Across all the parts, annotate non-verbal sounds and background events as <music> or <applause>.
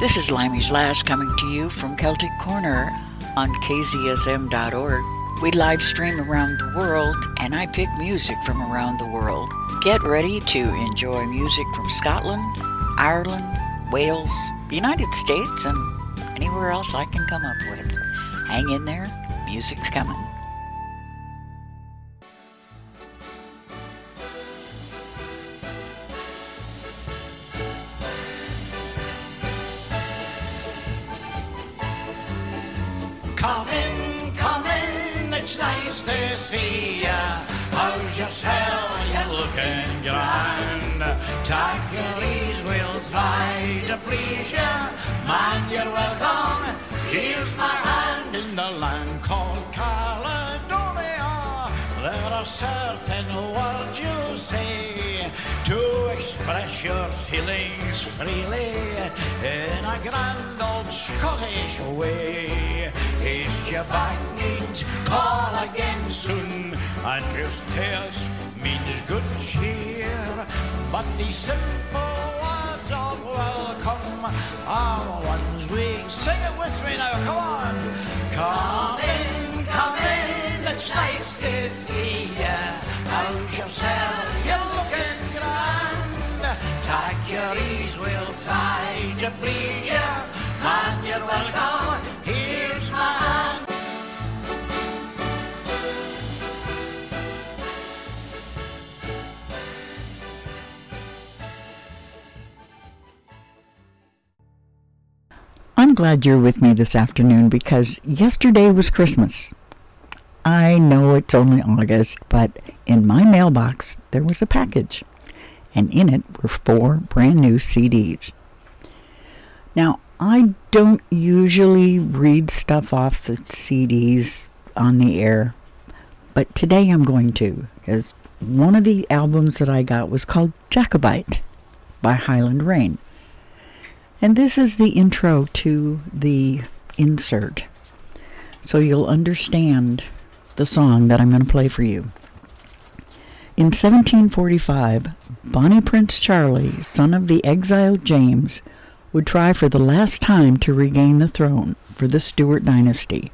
This is Limey's Last coming to you from Celtic Corner on kzsm.org. We live stream around the world, and I pick music from around the world. Get ready to enjoy music from Scotland, Ireland, Wales, the United States, and anywhere else I can come up with. Hang in there, music's coming. Please. Man, you're welcome. Here's my hand in the land called Caledonia. There are certain words you say to express your feelings freely in a grand old Scottish way. East your back means call again soon, and your stairs means good cheer. But the simple of welcome are ones we sing it with me now. Come on, come in, come in. It's nice to see ya. How's yourself? You're looking grand. Take your ease, we'll try to please ya. Man, you're welcome. I'm glad you're with me this afternoon because yesterday was Christmas. I know it's only August, but in my mailbox there was a package, and in it were four brand new CDs. Now, I don't usually read stuff off the CDs on the air, but today I'm going to, because one of the albums that I got was called Jacobite by Highland Reign. And this is the intro to the insert. So you'll understand the song that I'm going to play for you. In 1745, Bonnie Prince Charlie, son of the exiled James, would try for the last time to regain the throne for the Stuart dynasty.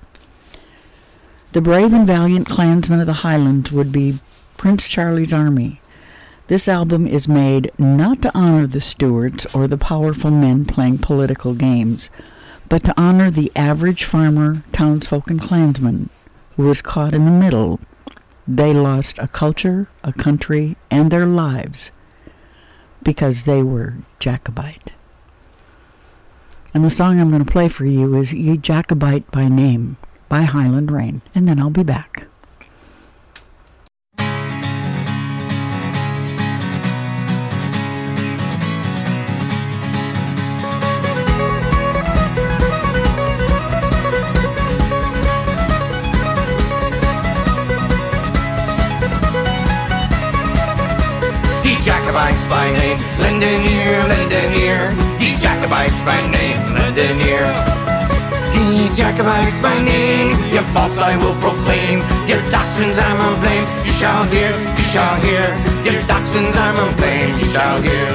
The brave and valiant clansmen of the Highlands would be Prince Charlie's army. This album is made not to honor the Stuarts or the powerful men playing political games, but to honor the average farmer, townsfolk, and clansman who was caught in the middle. They lost a culture, a country, and their lives because they were Jacobite. And the song I'm going to play for you is Ye Jacobite by Name by Highland Reign, and then I'll be back. By name, lend an ear, lend an ear. Ye Jacobites by name, lend an ear. Ye Jacobites by name, your faults I will proclaim, your doctrines I'm on blame. You shall hear, you shall hear, your doctrines I'm on blame. You shall hear.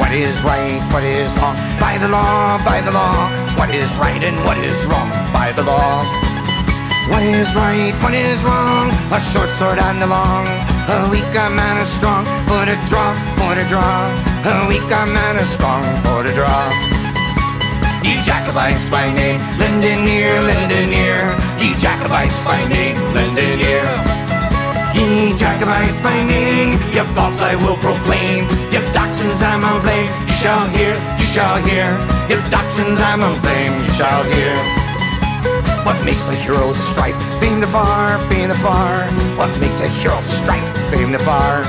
What is right, what is wrong, by the law, by the law. What is right and what is wrong, by the law. What is right, what is wrong? A short sword and a long. A weak man is strong. For to draw, for to draw. A weak man is strong. For to draw. Ye Jacobites by name, lend an ear, lend an ear. Ye Jacobites by name, lend an ear. Ye Jacobites by name, your faults I will proclaim. Your doctrines I'm on blame. You shall hear, you shall hear. Your doctrines I'm on blame. You shall hear. What makes a hero strife? Fame the far, fame the far. What makes a hero strife? Fame the far.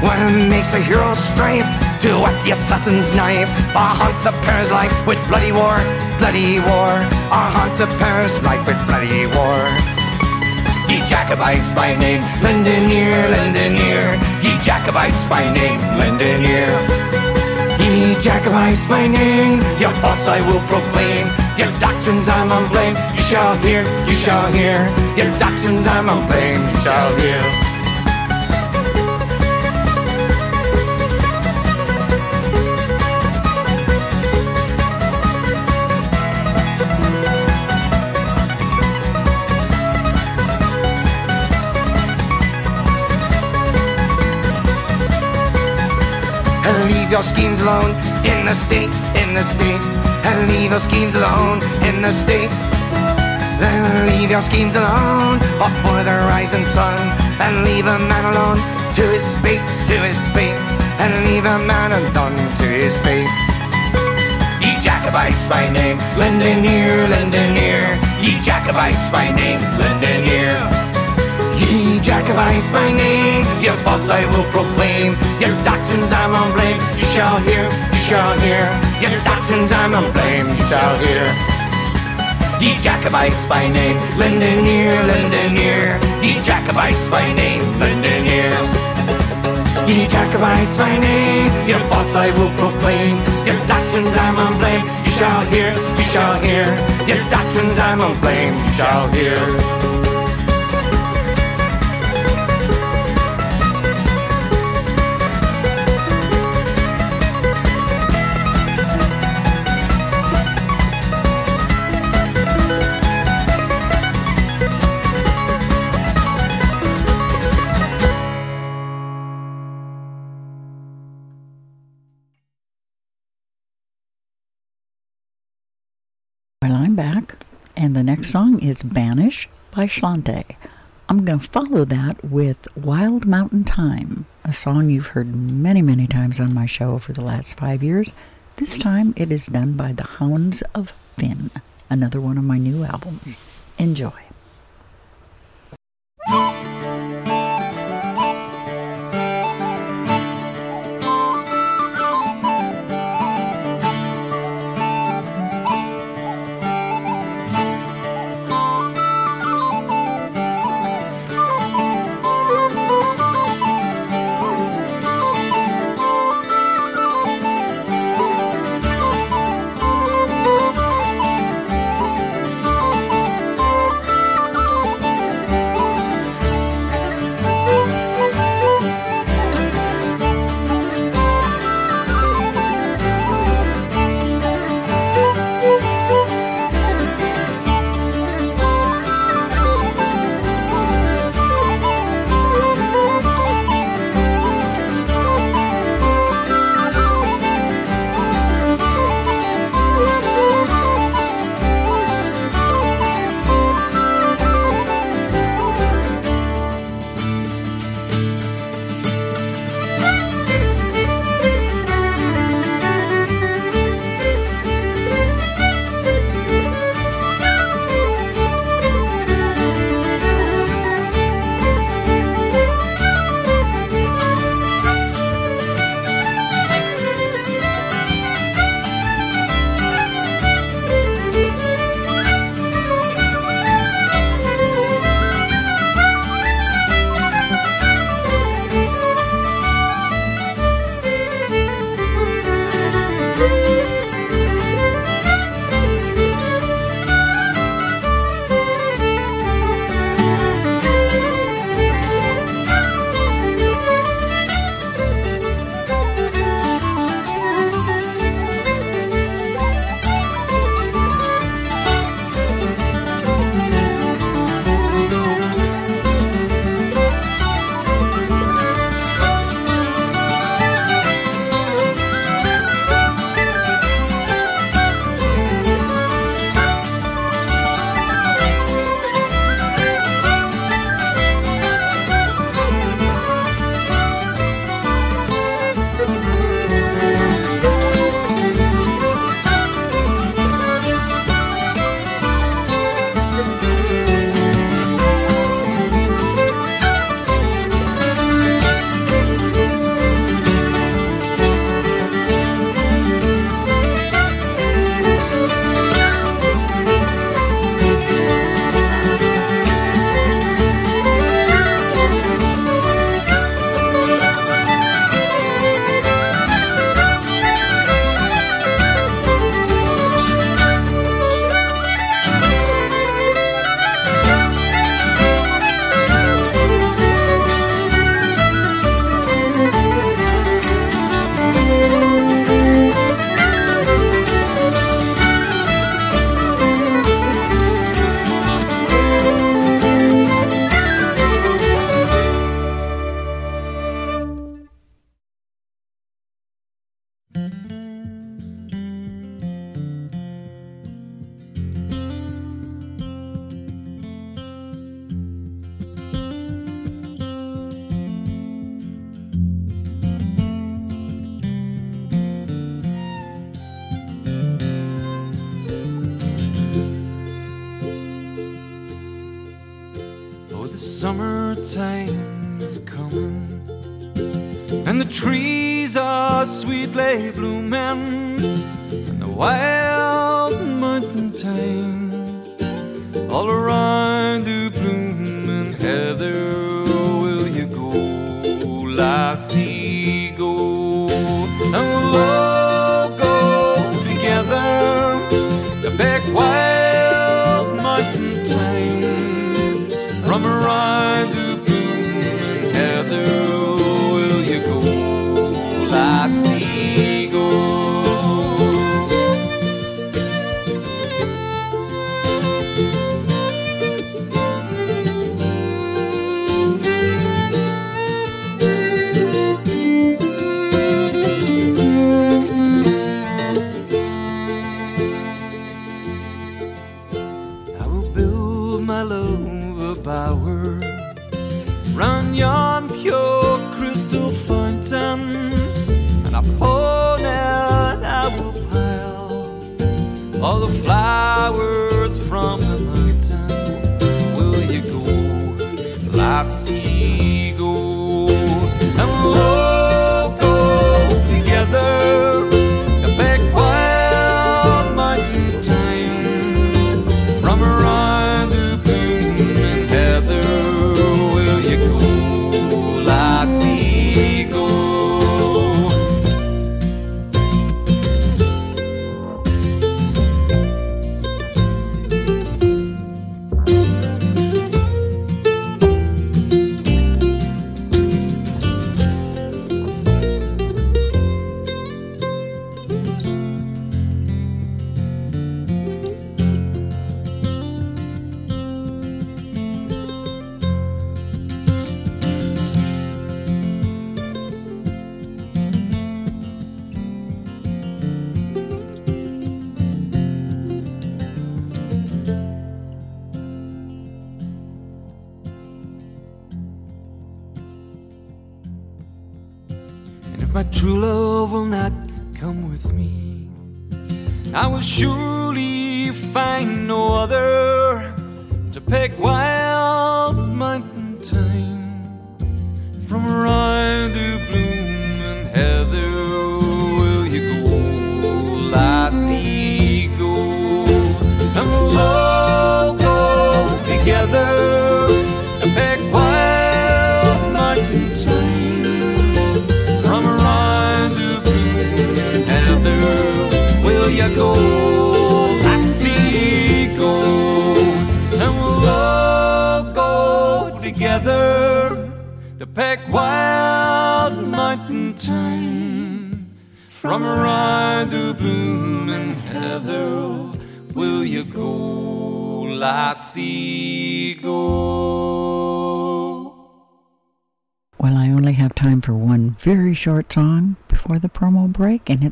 What makes a hero strife? To whet the assassin's knife, or haunt the Paris life with bloody war, bloody war, or haunt the Paris life with bloody war. Ye Jacobites by name, an ear. Ye Jacobites by name, ear. Ye Jacobites by name, your thoughts I will proclaim. Your doctrines I'm unblamed, you shall hear, you shall hear. Your doctrines I'm unblamed, you shall hear. And leave your schemes alone in the state, in the state and leave your schemes alone in the state. Then leave your schemes alone, for the rising sun, and leave a man alone to his fate, to his fate, and leave a man alone to his fate. Ye Jacobites by name, lend an ear, lend an ear. Ye Jacobites by name, lend an ear. Ye Jacobites by name, your faults I will proclaim, your doctrines I'm on blame. You shall hear, shall hear, your doctrines I'm on blame. You shall hear. Ye Jacobites by name, lend an ear, lend an ear. Ye Jacobites by name, lend an ear. Ye Jacobites by name, your faults I will proclaim, your doctrines I'm on blame. You shall hear, you shall hear, your doctrines I'm on blame. You shall hear. I'm back, and the next song is Banish by Slainte. I'm going to follow that with Wild Mountain Thyme, a song you've heard many, many times on my show over the last five years. This time it is done by the Hounds of Finn, another one of my new albums. Enjoy. From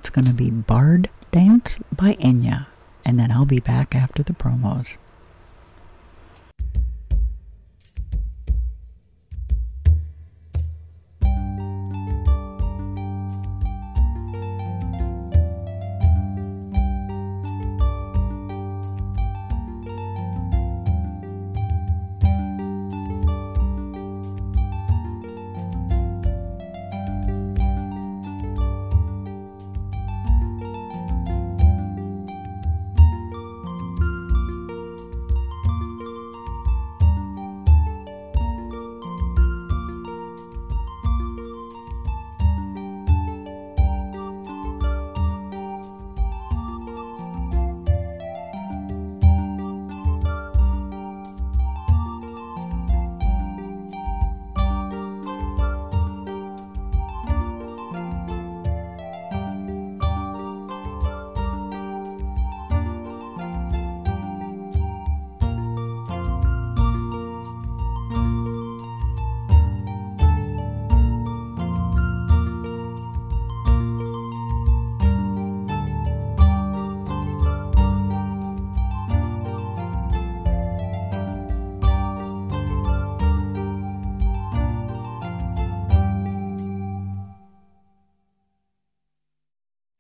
it's going to be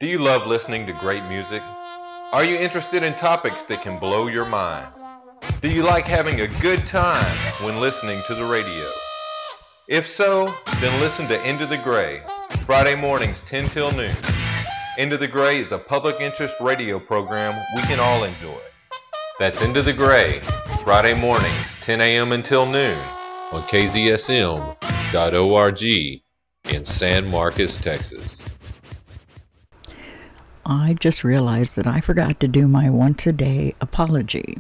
Do you love listening to great music? Are you interested in topics that can blow your mind? Do you like having a good time when listening to the radio? If so, then listen to Into the Gray, Friday mornings 10 till noon. Into the Gray is a public interest radio program we can all enjoy. That's Into the Gray, Friday mornings 10 a.m. until noon on KZSM.org in San Marcos, Texas. I just realized that I forgot to do my once a day apology.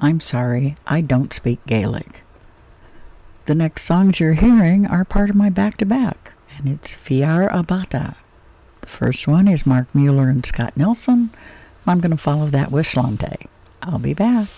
I'm sorry, I don't speak Gaelic. The next songs you're hearing are part of my back to back, and it's Fear a Bhata. The first one is Mark Mueller and Scott Nelson. I'm going to follow that with Slainte. I'll be back.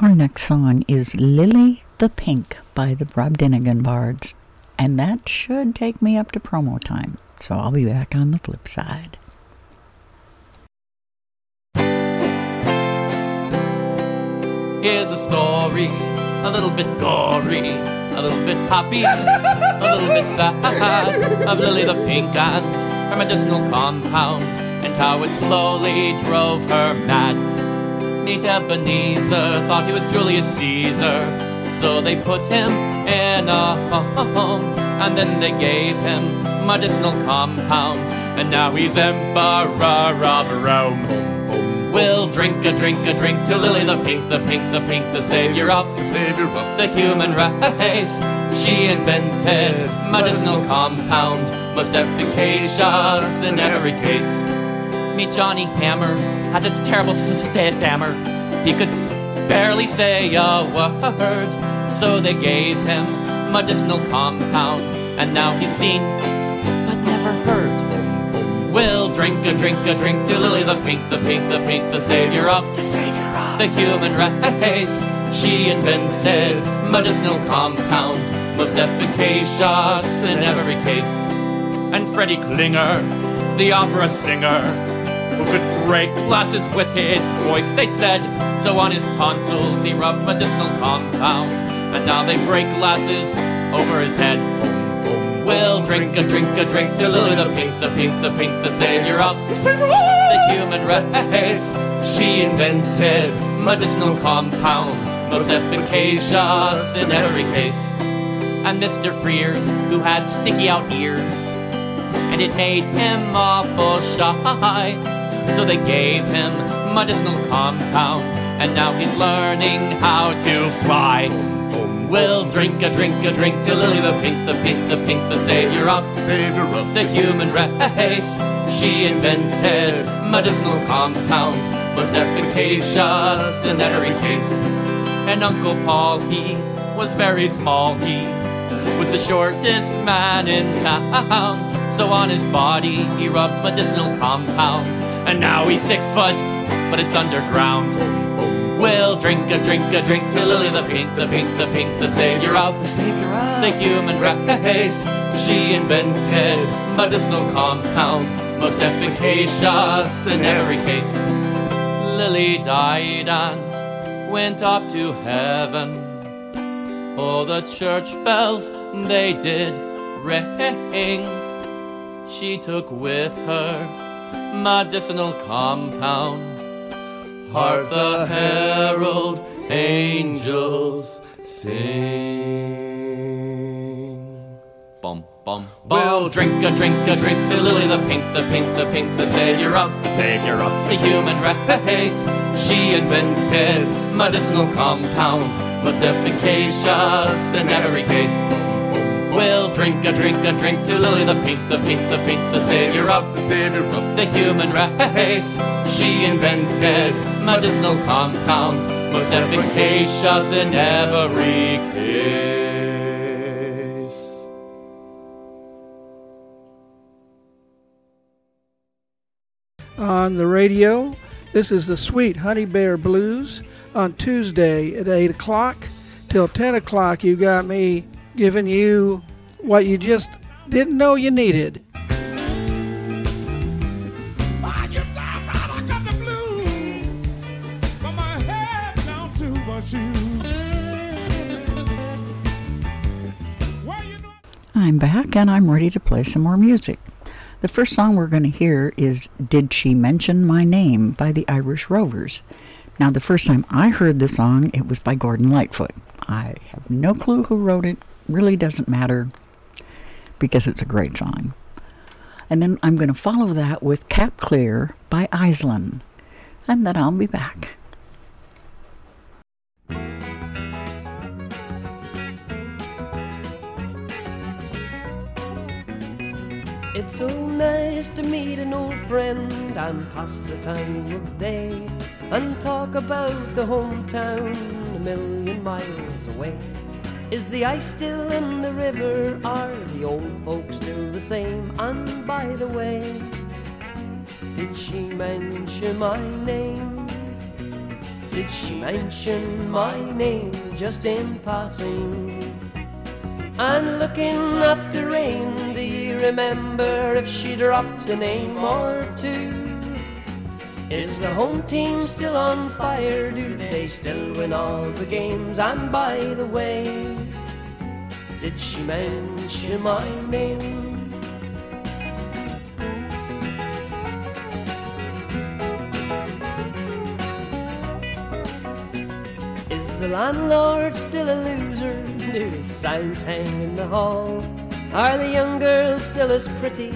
Our next song is Lily the Pink by the Brobdingnagian Bards. And that should take me up to promo time. So I'll be back on the flip side. Here's a story, a little bit gory, a little bit happy, <laughs> a little bit sad, of Lily the Pink and her medicinal compound, and how it slowly drove her mad. Neat Ebenezer thought he was Julius Caesar, so they put him in a home, and then they gave him medicinal compound, and now he's Emperor of Rome. We'll drink a drink a drink to Lily the Pink, the Pink, the Pink, the savior of the savior of the human race. She invented medicinal compound, most efficacious in every case. Meet Johnny Hammer, had a terrible stammer. He could barely say a word, so they gave him medicinal compound, and now he's seen but never heard. We'll drink a drink a drink to Lily the Pink, the Pink, the Pink, the savior of the savior of the human race. She invented medicinal compound, most efficacious in every case. And Freddie Klinger, the opera singer, who could break glasses with his voice, they said. So on his tonsils he rubbed medicinal compound, and now they break glasses over his head. We'll drink a drink a drink to Lily the Pink, the Pink, the Pink, the savior of the human race. She invented medicinal compound, most efficacious in every case. And Mr. Frears, who had sticky out ears, and it made him awful shy. So they gave him medicinal compound, and now he's learning how to fly. We'll drink a drink a drink to Lily the Pink, the Pink, the Pink, the savior of savior of the human race. She invented medicinal compound, most efficacious in every case. And Uncle Paul, he was very small. He was the shortest man in town. So on his body he rubbed medicinal compound, and now he's six foot, but it's underground. We'll drink a drink a drink to Lily the Pink, the Pink, the Pink, the savior of the savior of the human race. She invented medicinal compound, most efficacious in every case. Lily died and went up to heaven. Oh, the church bells they did ring. She took with her medicinal compound. Hark the herald angels sing. Bum, bum, We'll drink a drink a drink to Lily the Pink, the Pink, the Pink, the savior of the savior of the human race. She invented medicinal compound, most efficacious in every case. We'll drink a drink a drink to Lily the Pink, the Pink, the Pink, the savior of the savior of the human race. She invented medicinal compound, most efficacious in every case. on the radio. This is the Sweet Honey Bear Blues on Tuesday at 8 o'clock till 10 o'clock. You got me giving you what you just didn't know you needed. I get down right, I got the blues from my head down to my shoes. Well, you know. I'm back and I'm ready to play some more music. The first song we're going to hear is Did She Mention My Name by the Irish Rovers. Now, the first time I heard the song, it was by Gordon Lightfoot. I have no clue who wrote it, really doesn't matter because it's a great song. And then I'm going to follow that with Cap Clear by Aislinn. And then I'll be back. It's so nice to meet an old friend and pass the time of day and talk about the hometown a million miles away. Is the ice still in the river? Are the old folks still the same? And by the way, did she mention my name? Did she mention my name just in passing? And looking at the rain, do you remember if she dropped a name or two? Is the home team still on fire? Do they still win all the games? And by the way, did she mention my name? Is the landlord still a loser? Do his signs hang in the hall? Are the young girls still as pretty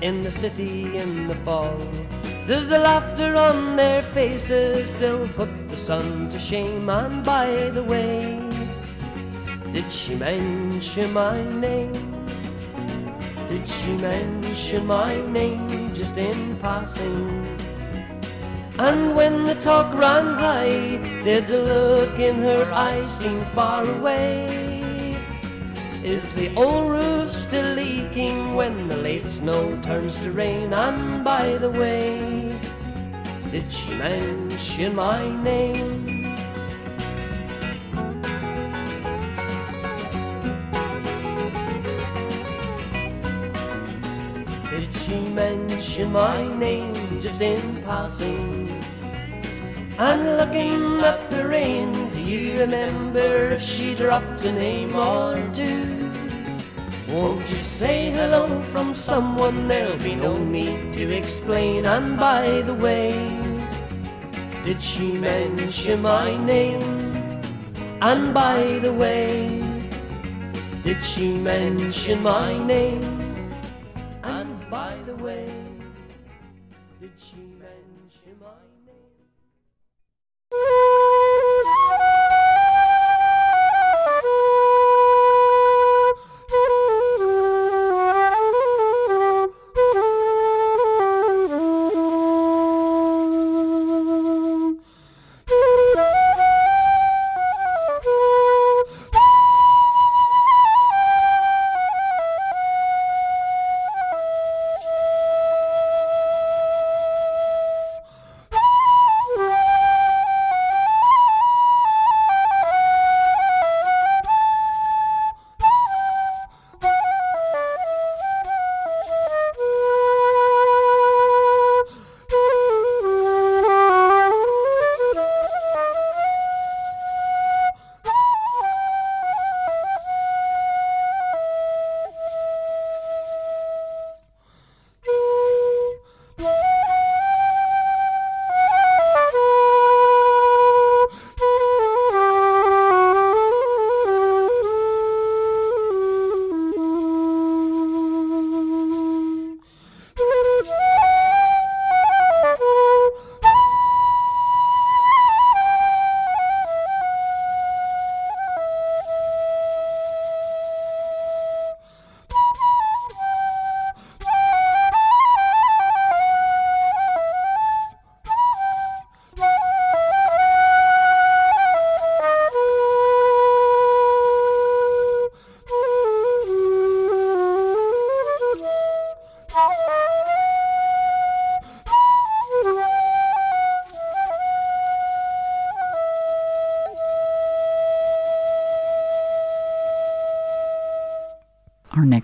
in the city in the fall? Does the laughter on their faces still put the sun to shame? And by the way, did she mention my name? Did she mention my name just in passing? And when the talk ran high, did the look in her eyes seem far away? Is the old roof still leaking when the late snow turns to rain? And by the way, did she mention my name? Did she mention my name just in passing? And looking up the rain, do you remember if she dropped a name or two? Won't you say hello from someone? There'll be no need to explain. And by the way, did she mention my name? And by the way, did she mention my name?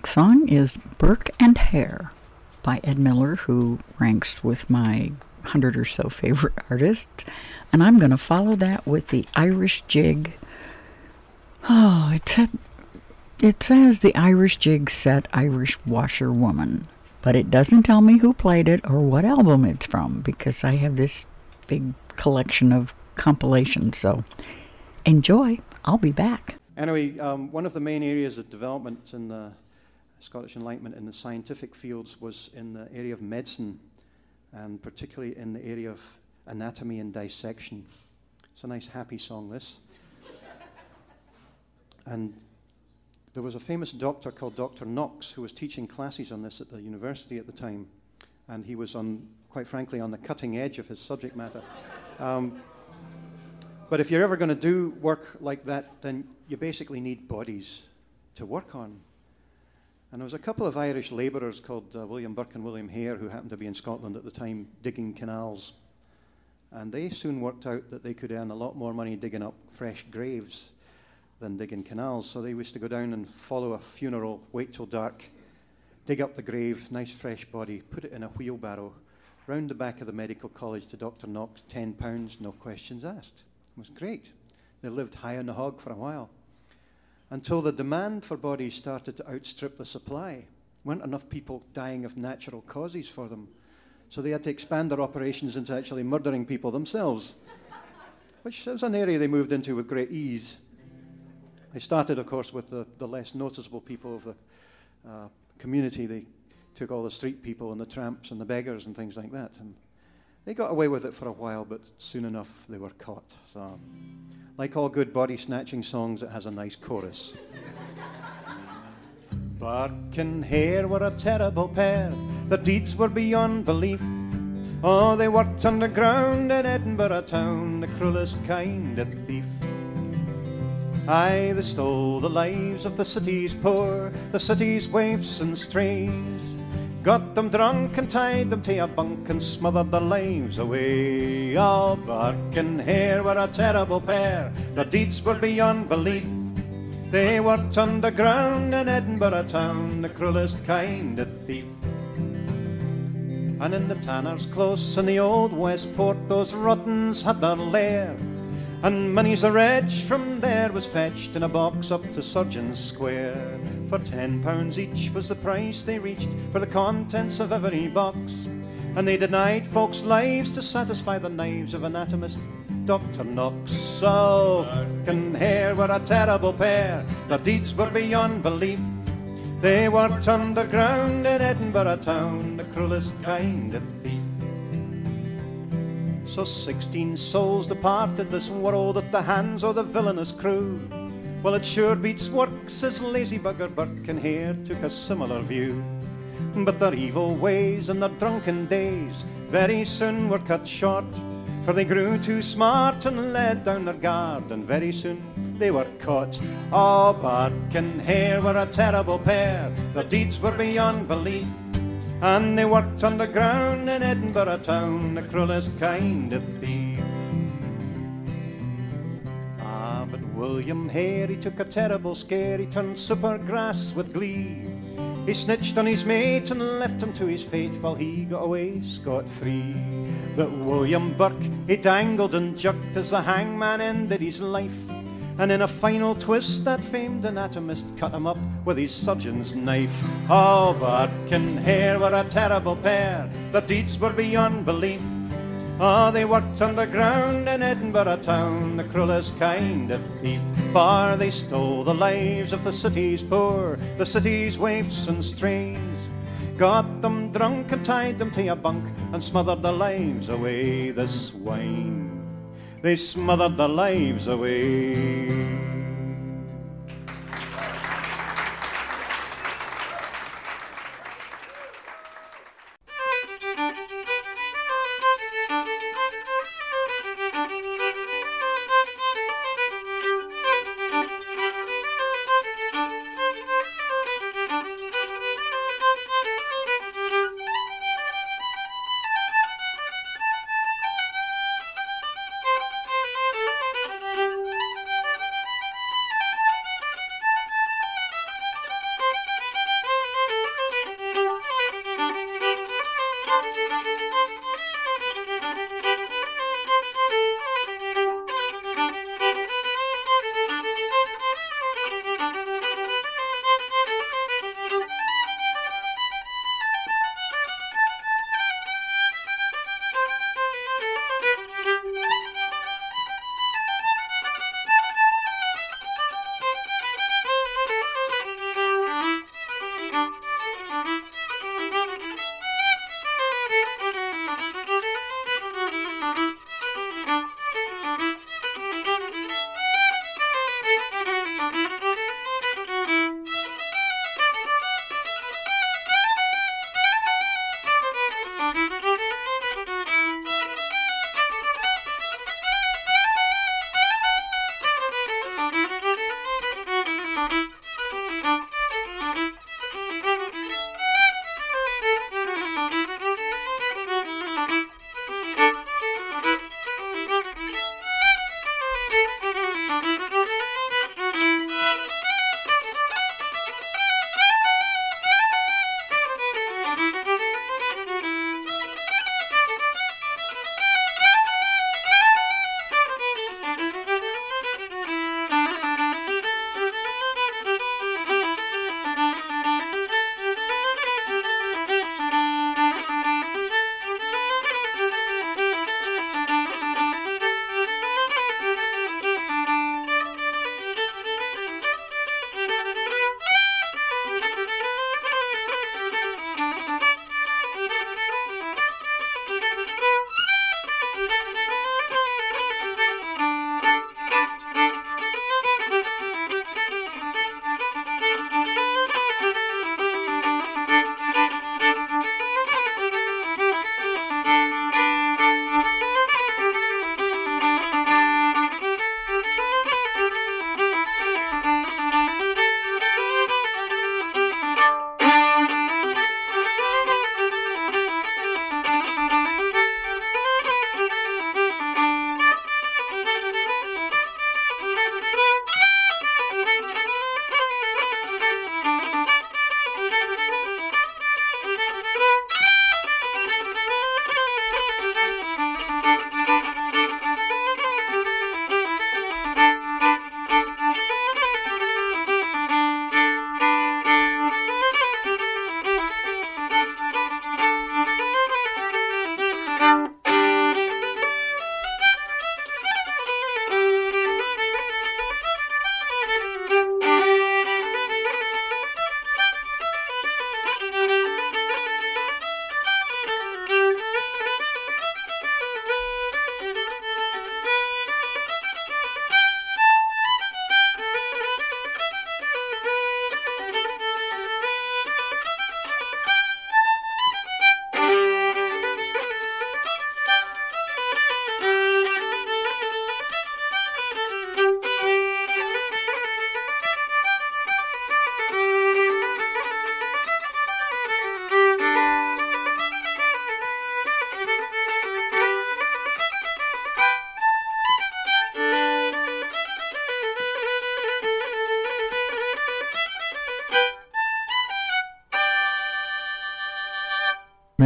Next song is Burke and Hare by Ed Miller, who ranks with my hundred or so favorite <laughs> artists. And I'm going to follow that with the Irish Jig. Oh, it it says the Irish Jig set Irish washerwoman. But it doesn't tell me who played it or what album it's from because I have this big collection of compilations. So enjoy. I'll be back. Anyway, um, one of the main areas of development in the Scottish Enlightenment in the scientific fields was in the area of medicine, and particularly in the area of anatomy and dissection. It's a nice, happy song, this. and there was a famous doctor called Dr. Knox who was teaching classes on this at the university at the time, and he was on, quite frankly, on the cutting edge of his subject matter. Um, but if you're ever going to do work like that, then you basically need bodies to work on. And there was a couple of Irish labourers called uh, William Burke and William Hare who happened to be in Scotland at the time digging canals. And they soon worked out that they could earn a lot more money digging up fresh graves than digging canals. So they used to go down and follow a funeral, wait till dark, dig up the grave, nice fresh body, put it in a wheelbarrow, round the back of the medical college to Dr. Knox, £10, no questions asked. It was great. They lived high on the hog for a while until the demand for bodies started to outstrip the supply. weren't enough people dying of natural causes for them. So they had to expand their operations into actually murdering people themselves, <laughs> which was an area they moved into with great ease. They started, of course, with the, the less noticeable people of the uh, community. They took all the street people and the tramps and the beggars and things like that. And they got away with it for a while, but soon enough they were caught. So, like all good body snatching songs, it has a nice chorus. Burke and Hare were a terrible pair. Their deeds were beyond belief. Oh, they worked underground in Edinburgh town, the cruelest kind of thief. Aye, they stole the lives of the city's poor, the city's waifs and strays. Got them drunk and tied them to a bunk and smothered their lives away. Oh, Burke and Hare were a terrible pair, their deeds were beyond belief. They worked underground in Edinburgh town, the cruelest kind of thief. And in the tanner's close in the old Westport, those rottens had their lair. And money's a wretch from there was fetched in a box up to Surgeon's Square. For ten pounds each was the price they reached for the contents of every box. And they denied folks' lives to satisfy the knives of anatomist Dr. Knox. So, and Hare were a terrible pair, their deeds were beyond belief. They worked underground in Edinburgh town, the cruelest kind of thief. So sixteen souls departed this world at the hands of the villainous crew. Well, it sure beats work, says lazy bugger Burke, and Hare took a similar view. But their evil ways and their drunken days very soon were cut short, for they grew too smart and led down their guard, and very soon they were caught. Oh, Burke and Hare were a terrible pair, their deeds were beyond belief. And they worked underground in Edinburgh town, the cruelest kind of thief. Ah, but William Hare, he took a terrible scare, he turned super grass with glee. He snitched on his mate and left him to his fate while he got away scot free. But William Burke, he dangled and jerked as the hangman ended his life. And in a final twist, that famed anatomist cut him up with his surgeon's knife. Oh, Burke and Hare were a terrible pair, their deeds were beyond belief. Oh, they worked underground in Edinburgh town, the cruelest kind of thief. For they stole the lives of the city's poor, the city's waifs and strays. Got them drunk and tied them to a bunk and smothered their lives away, the swine. They smothered their lives away.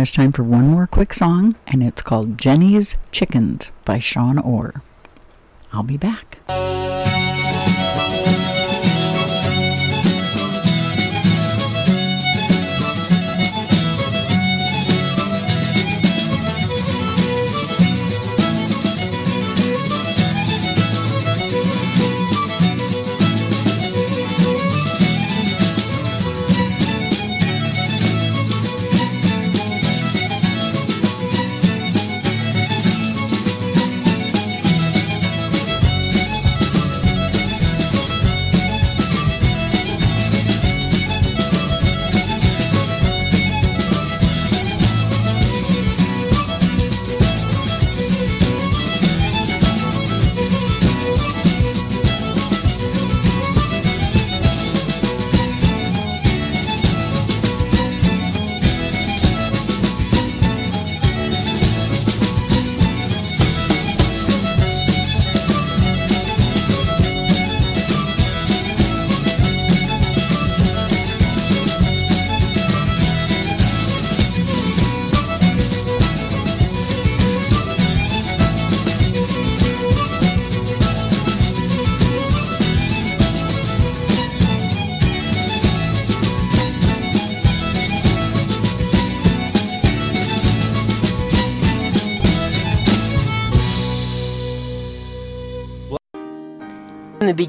It's time for one more quick song, and it's called Jennie's Chickens by Sean Orr. I'll be back.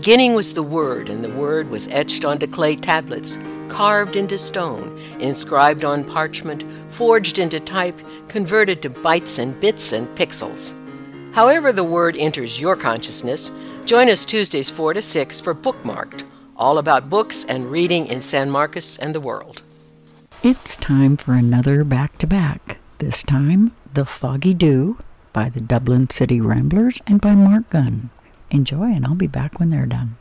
Beginning was the Word, and the Word was etched onto clay tablets, carved into stone, inscribed on parchment, forged into type, converted to bytes and bits and pixels. However, the Word enters your consciousness, join us Tuesdays 4 to 6 for Bookmarked, all about books and reading in San Marcos and the world. It's time for another back to back. This time, The Foggy Dew by the Dublin City Ramblers and by Marc Gunn. Enjoy, and I'll be back when they're done.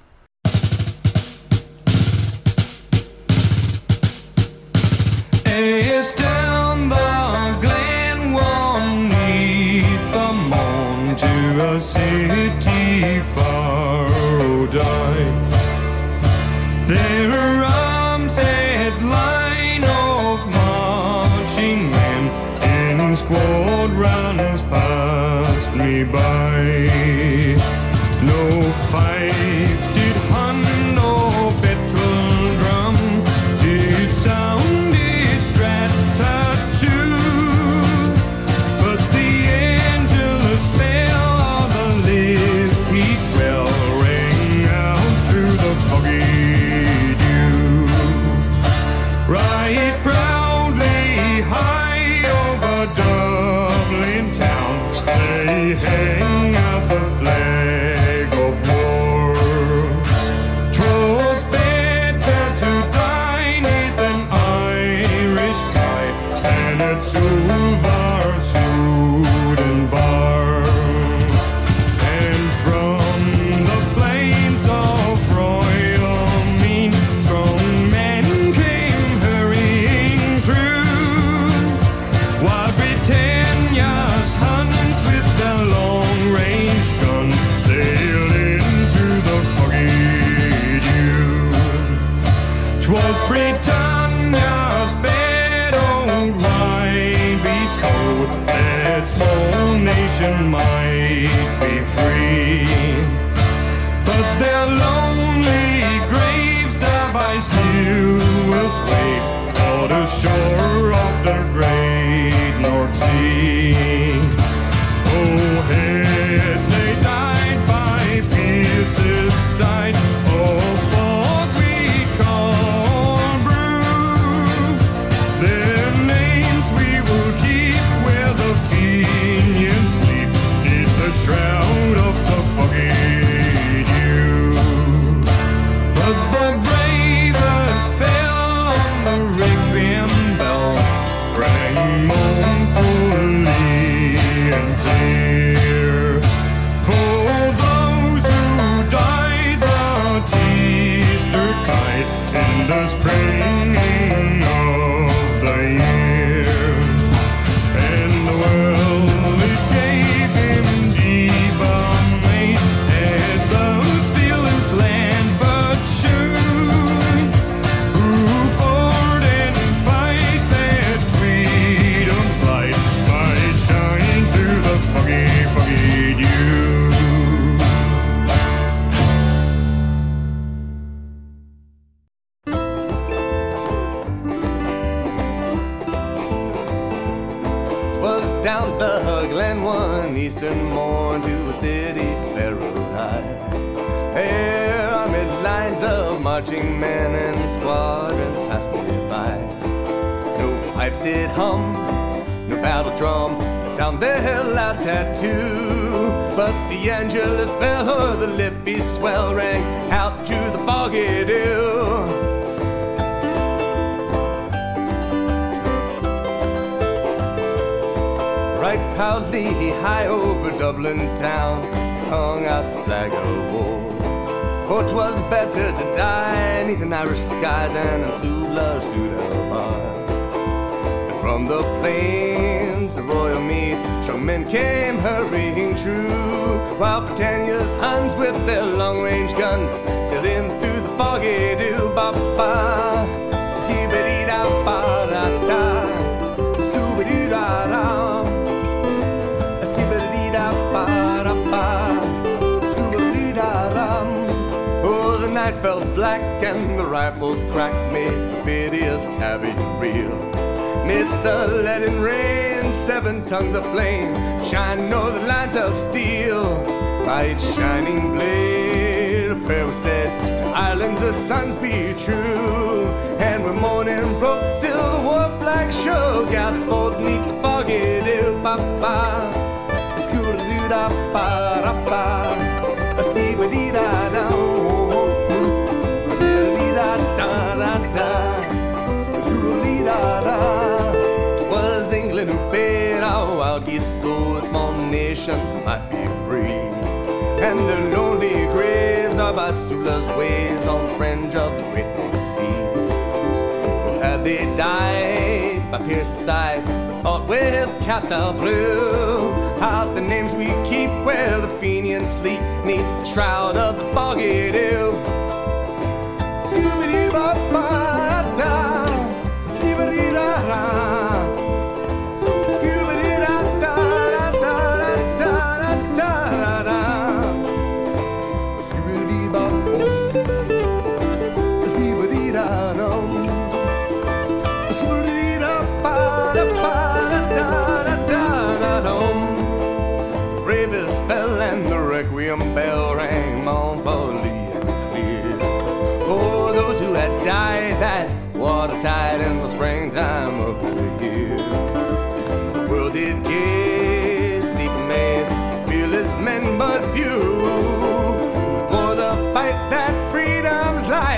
It's on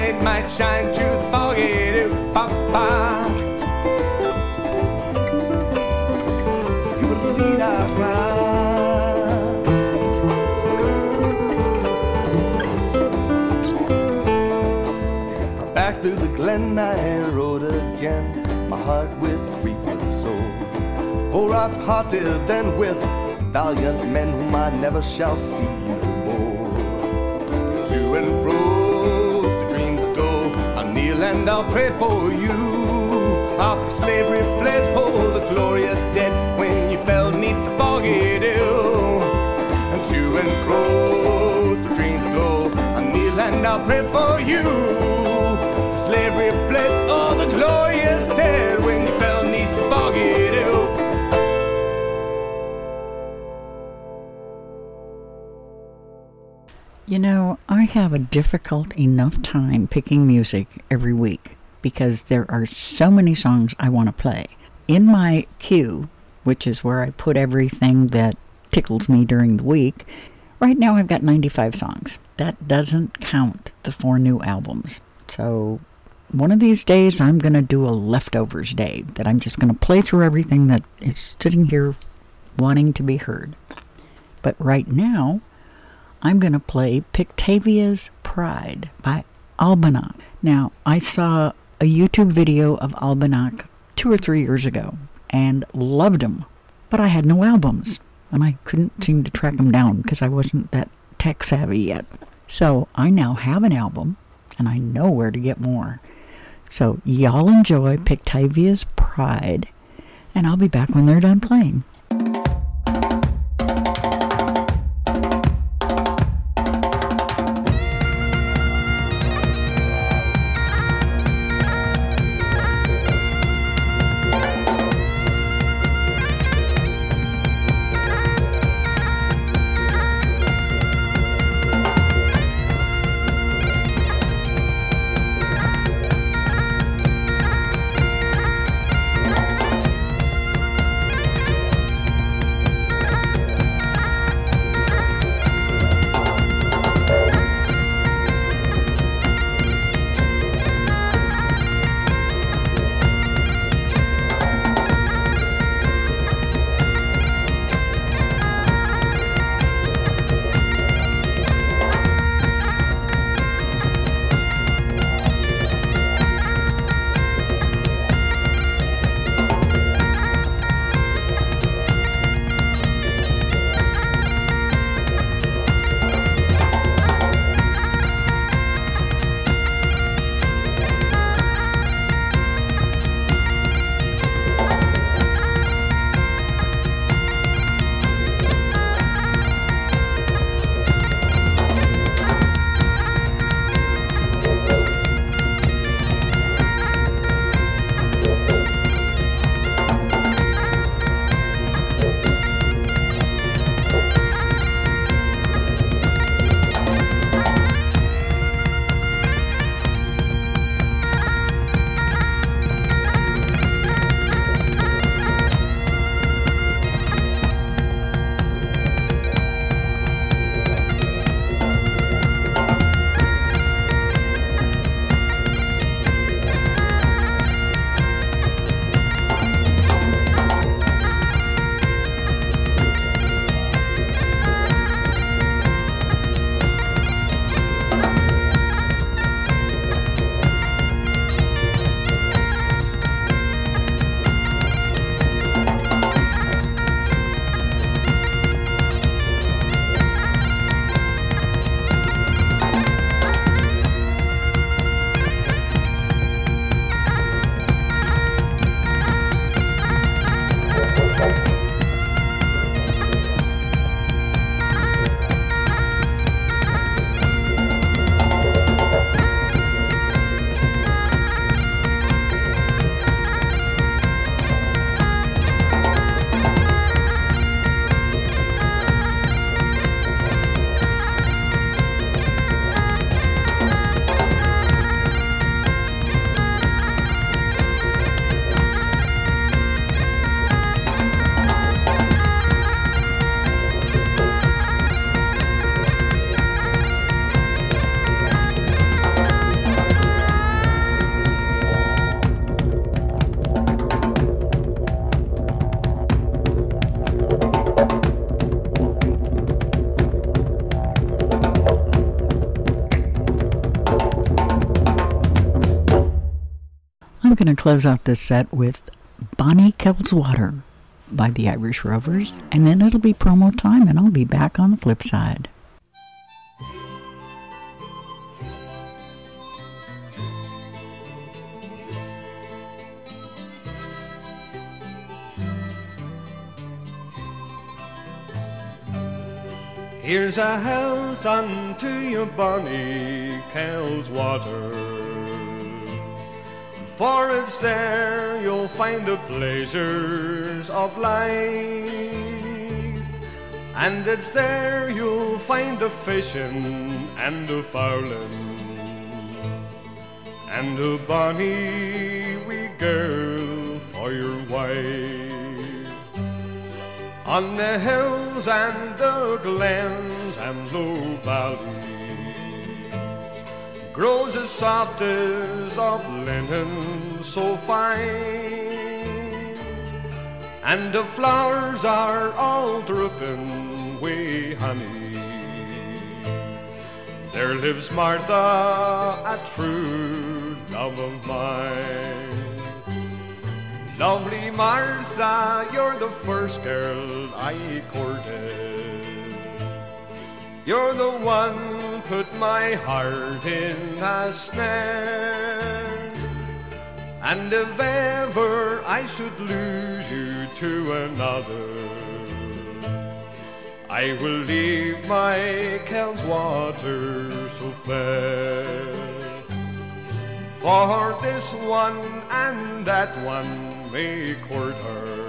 light might shine through the foggy dew. Ba-ba. Back through the glen I rode again, my heart with grief was sore. For I've parted then with valiant men whom I never shall see and I'll pray for you. After slavery fled, oh, the glorious dead, when you fell neath the foggy dew. And to and fro the dreams go, I'll kneel and I'll pray for you. Slavery fled, oh, the glorious dead, when you the. You know, I have a difficult enough time picking music every week because there are so many songs I want to play. In my queue, which is where I put everything that tickles me during the week, right now I've got 95 songs. That doesn't count the four new albums. So one of these days I'm going to do a leftovers day that I'm just going to play through everything that is sitting here wanting to be heard. But right now, I'm going to play Pictavia's Pride by Albannach. Now, I saw a YouTube video of Albannach two or three years ago and loved him, but I had no albums and I couldn't seem to track them down because I wasn't that tech savvy yet. So I now have an album and I know where to get more. So y'all enjoy Pictavia's Pride and I'll be back when they're done playing. Going to close out this set with Bonnie Kellswater by the Irish Rovers, and then it'll be promo time, and I'll be back on the flip side. Here's a health unto you, Bonnie Kellswater. For it's there you'll find the pleasures of life. And it's there you'll find the fishing and the fowling. And a bonny wee girl for your wife. On the hills and the glens and low valleys grows as soft as of linen so fine, and the flowers are all dripping with honey. There lives Martha, a true love of mine. Lovely Martha, you're the first girl I courted. You're the one who put my heart in a snare. And if ever I should lose you to another, I will leave my Kellswater so fair. For this one and that one may court her,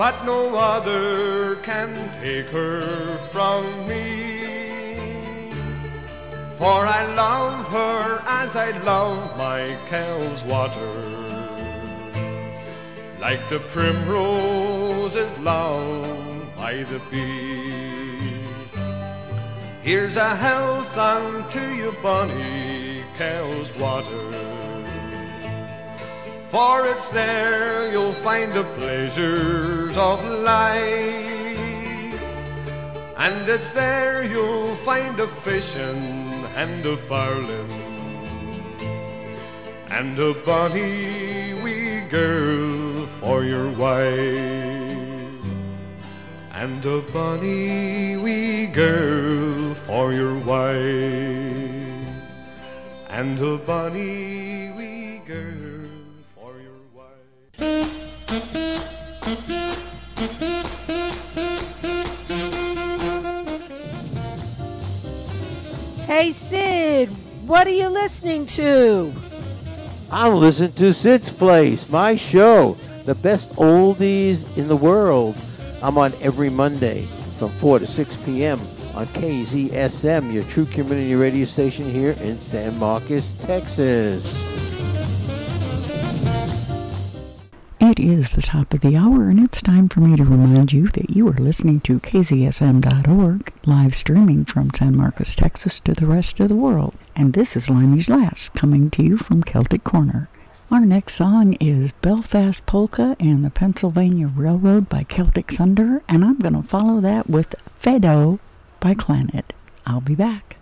but no other can take her from me. For I love her as I love my Kellswater, like the primrose is loved by the bee. Here's a health unto you, Bonnie Kellswater. For it's there you'll find the pleasures of life. And it's there you'll find the fishing and the fowling. And a bonny wee girl for your wife. And a bonny wee girl for your wife. And a bonny Hey, Sid, what are you listening to? I'm listening to Sid's Place, my show, the best oldies in the world. I'm on every Monday from 4 to 6 p.m. on KZSM, your true community radio station here in San Marcos, Texas. It is the top of the hour, and it's time for me to remind you that you are listening to KZSM.org, live streaming from San Marcos, Texas to the rest of the world. And this is Limey's Last, coming to you from Celtic Corner. Our next song is Belfast Polka and the Pennsylvania Railroad by Celtic Thunder, and I'm going to follow that with Fado by Clannad. I'll be back.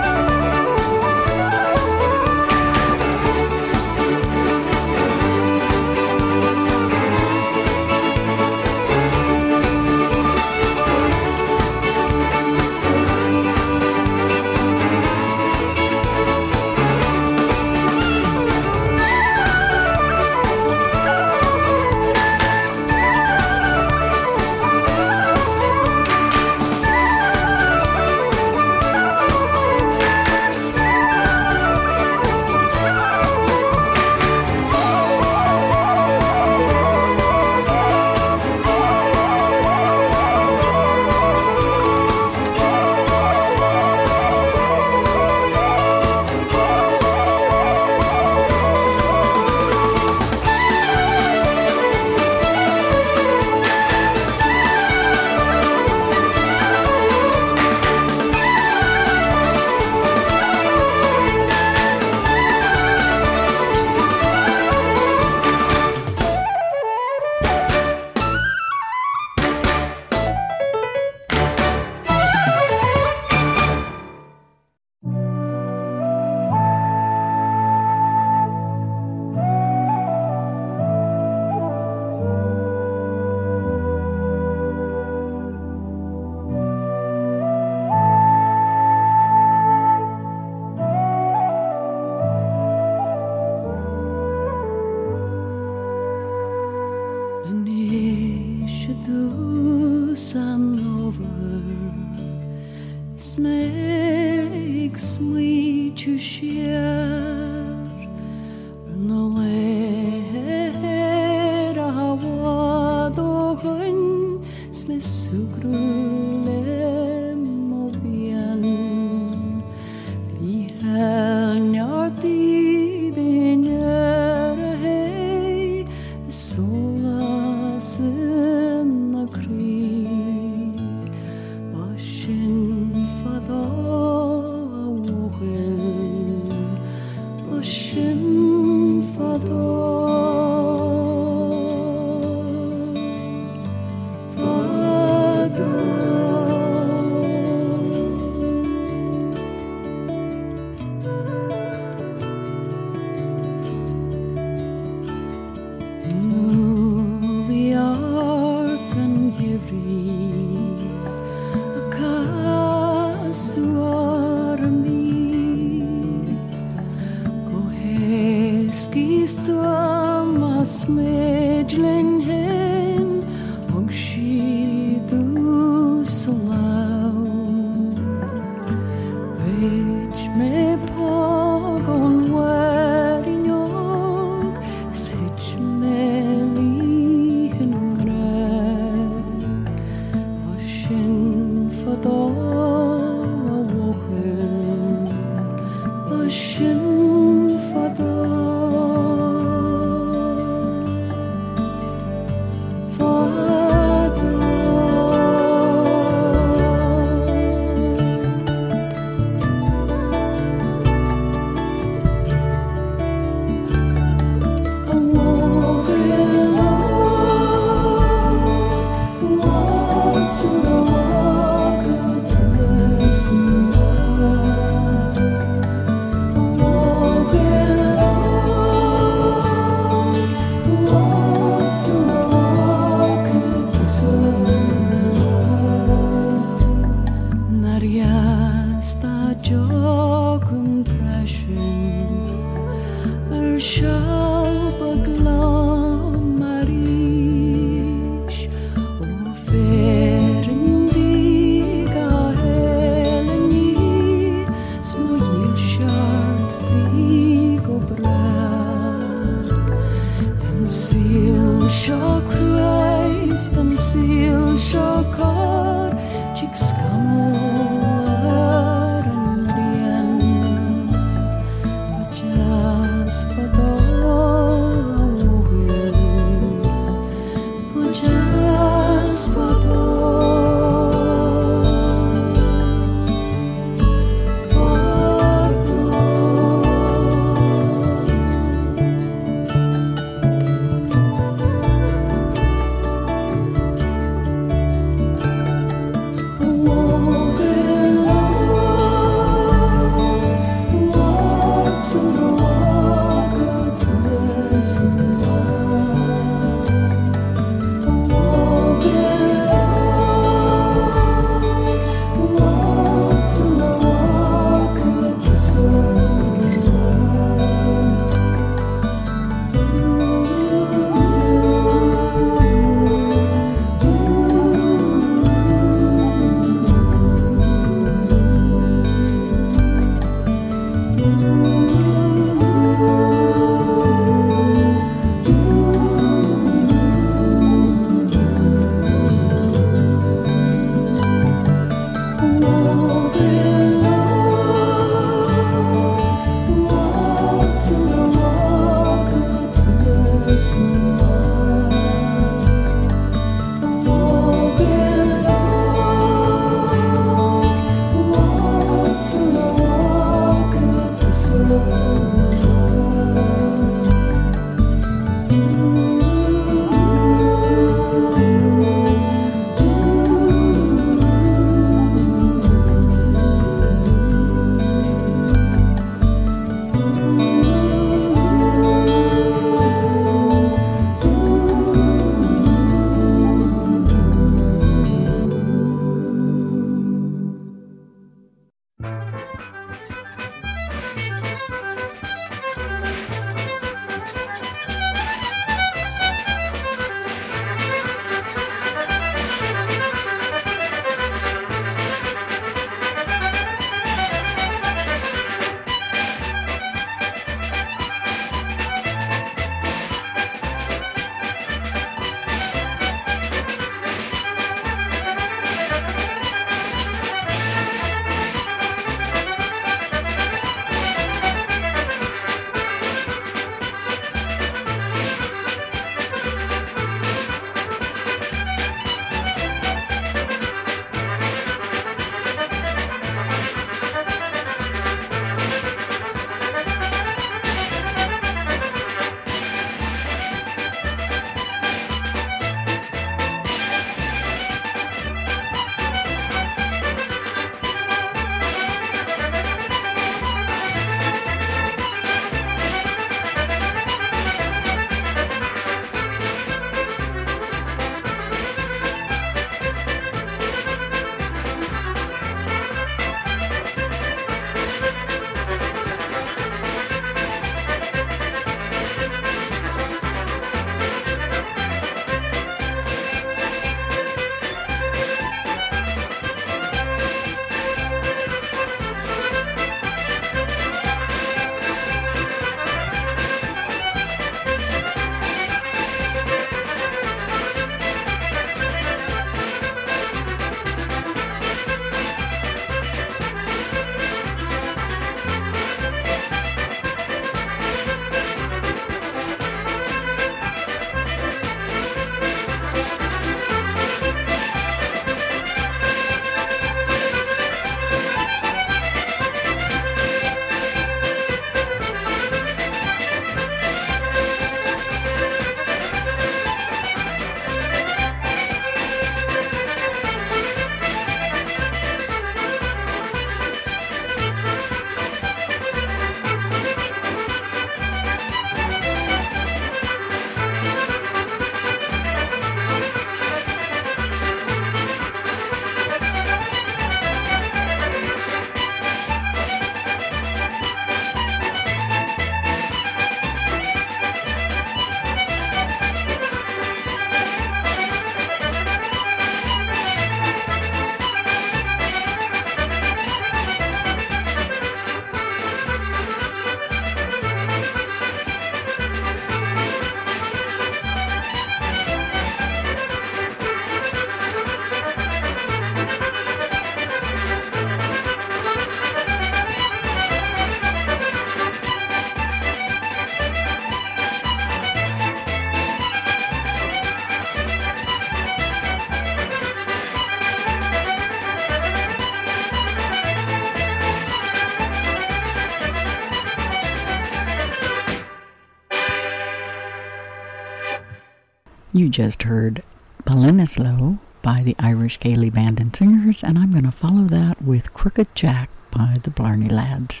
You just heard Ballinasloe by the Irish Ceili Band and Singers, and I'm going to follow that with Crooked Jack by the Blarney Lads.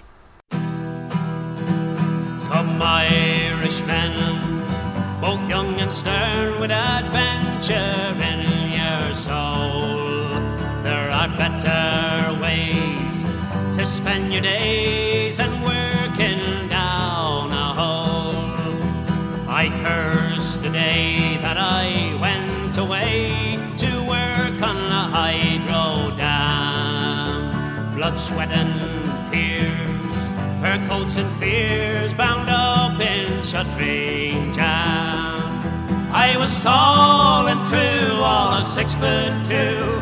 Come, Irishmen, both young and stern, with adventure in your soul. There are better ways to spend your days Sweat, and tears, her coats and fears bound up in shuttering jam. I was tall and true, all of six foot two.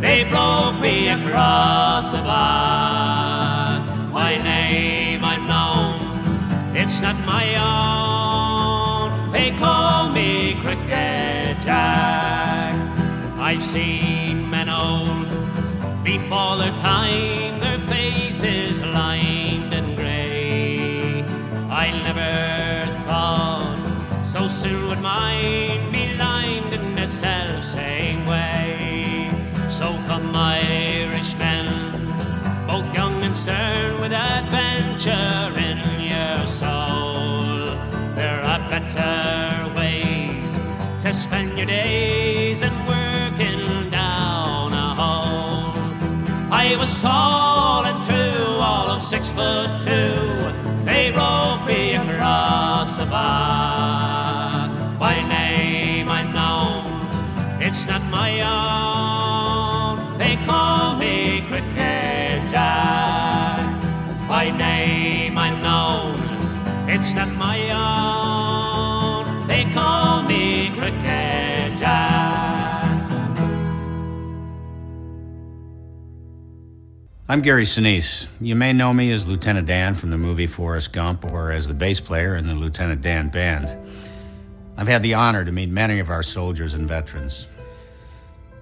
They broke me across the back. My name I'm known, it's not my own. They call me Crooked Jack. I've seen men old before their time, lined and grey. I never thought so soon would mine be lined in the self same way. So come, Irishmen, both young and stern, with adventure in your soul. There are better ways to spend your days than working down a hole. I was tall six foot two. They rode me across the back. By name I'm known, it's not my own. They call me Crooked Jack. By name I'm known, it's not my own. I'm Gary Sinise. You may know me as Lieutenant Dan from the movie Forrest Gump or as the bass player in the Lieutenant Dan Band. I've had the honor to meet many of our soldiers and veterans.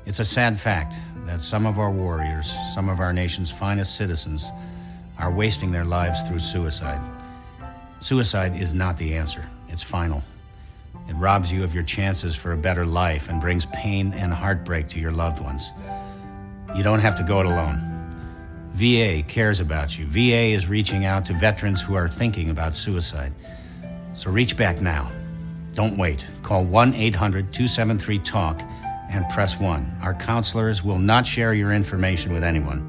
It's a sad fact that some of our warriors, some of our nation's finest citizens, are wasting their lives through suicide. Suicide is not the answer, it's final. It robs you of your chances for a better life and brings pain and heartbreak to your loved ones. You don't have to go it alone. VA cares about you. VA is reaching out to veterans who are thinking about suicide. So reach back now. Don't wait. Call 1 800 273 TALK and press 1. Our counselors will not share your information with anyone.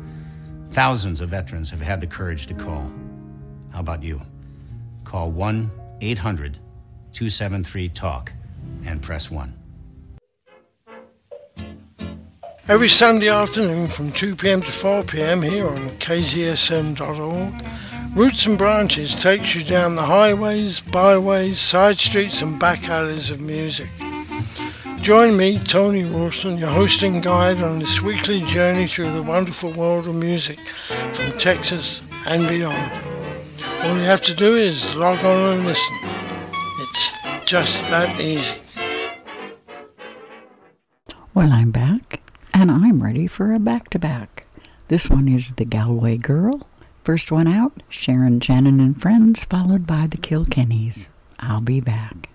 Thousands of veterans have had the courage to call. How about you? Call 1 800 273 TALK and press 1. Every Sunday afternoon from 2 pm to 4 pm here on kzsm.org, Roots and Branches takes you down the highways, byways, side streets, and back alleys of music. Join me, Tony Rawson, your hosting guide on this weekly journey through the wonderful world of music from Texas and beyond. All you have to do is log on and listen. It's just that easy. Well, I'm back, and I'm ready for a back to back. This one is The Galway Girl. First one out, Sharon Shannon and Friends, followed by The Kilkennys. I'll be back.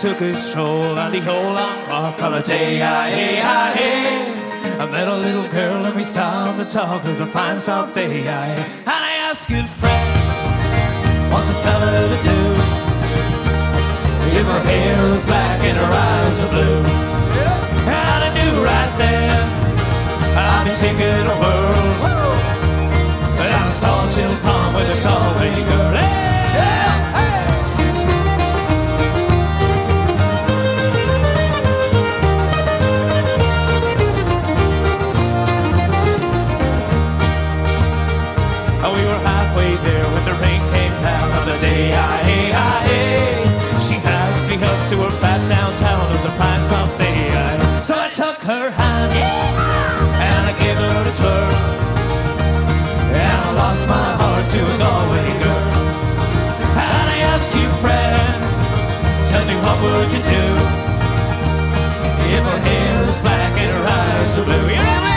took a stroll on the old park, walk a day. I, I, I, I met a little girl and we started to talk. It was a fine soft day. I, and I asked good friend, what's a fella to do? If her hair is black and her eyes are blue. And I knew right then I'd be taking a whirl. But I saw till prom. to a Galway girl. And I asked you, friend, tell me what would you do if her hair was black and her eyes were blue? Yeah!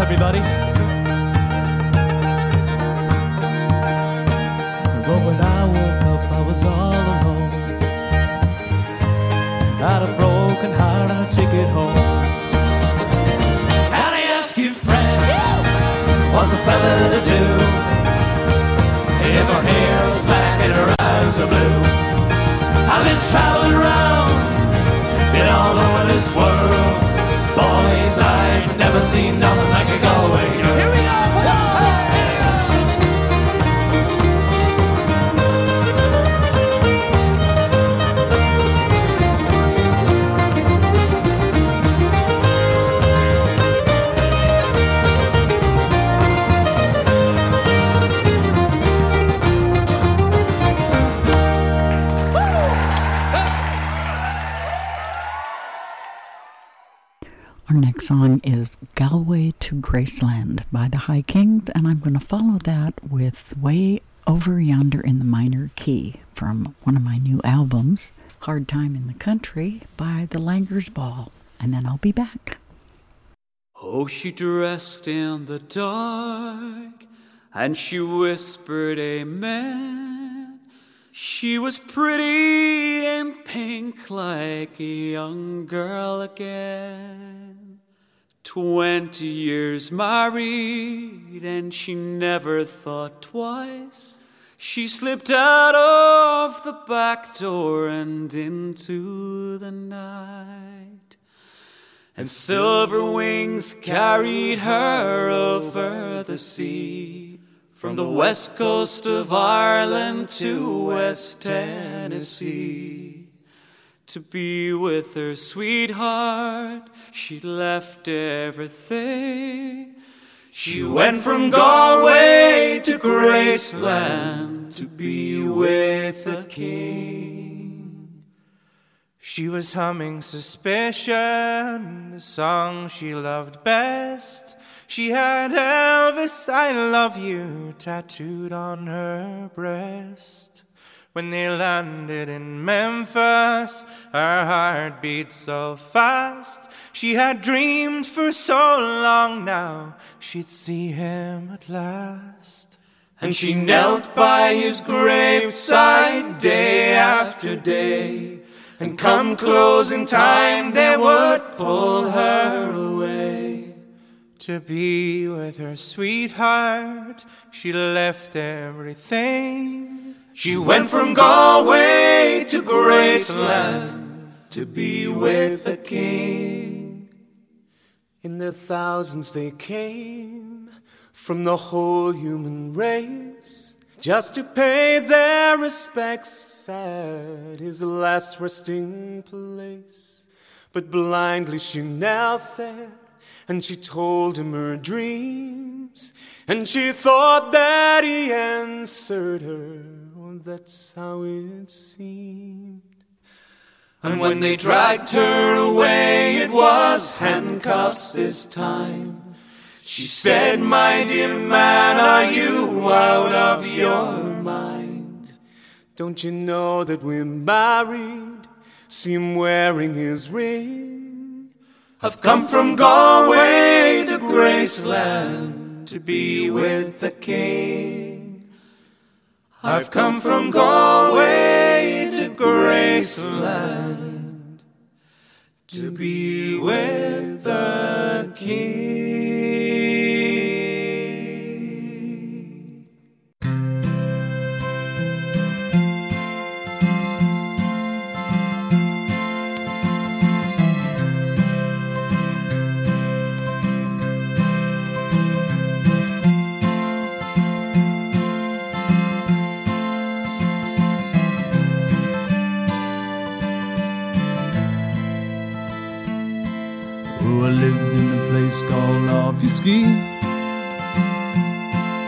Everybody. But when I woke up, I was all alone. Had a broken heart and a ticket home. And I ask you, friend, what's a fella to do if her hair is black and her eyes are blue? I've been traveling around, been all over this world. Boys, I've never seen nothing like a Galway girl. Here we go! Song is Galway to Graceland by the High Kings, and I'm going to follow that with Way Over Yonder in the Minor Key from one of my new albums, Hard Time in the Country by the Langer's Ball. And then I'll be back. Oh, she dressed in the dark and she whispered, Amen. She was pretty and pink like a young girl again. Twenty years married and she never thought twice. She slipped out of the back door and into the night. And silver wings carried her over the sea, from the west coast of Ireland to West Tennessee. To be with her sweetheart, she left everything. She went from Galway to Graceland to be with the king. She was humming Suspicion, the song she loved best. She had Elvis, I love you, tattooed on her breast. When they landed in Memphis, her heart beat so fast. She had dreamed for so long now she'd see him at last. And she knelt by his graveside day after day. And come closing time, they would pull her away. To be with her sweetheart, she left everything. She went from Galway to Graceland to be with the king. In their thousands they came from the whole human race just to pay their respects at his last resting place. But blindly she knelt there and she told him her dreams, and she thought that he answered her. That's how it seemed. And when they dragged her away, it was handcuffs this time. She said, My dear man, are you out of your mind? Don't you know that we're married? See him wearing his ring. I've come from Galway to Graceland to be with the king. I've come from Galway to Graceland to be with the king.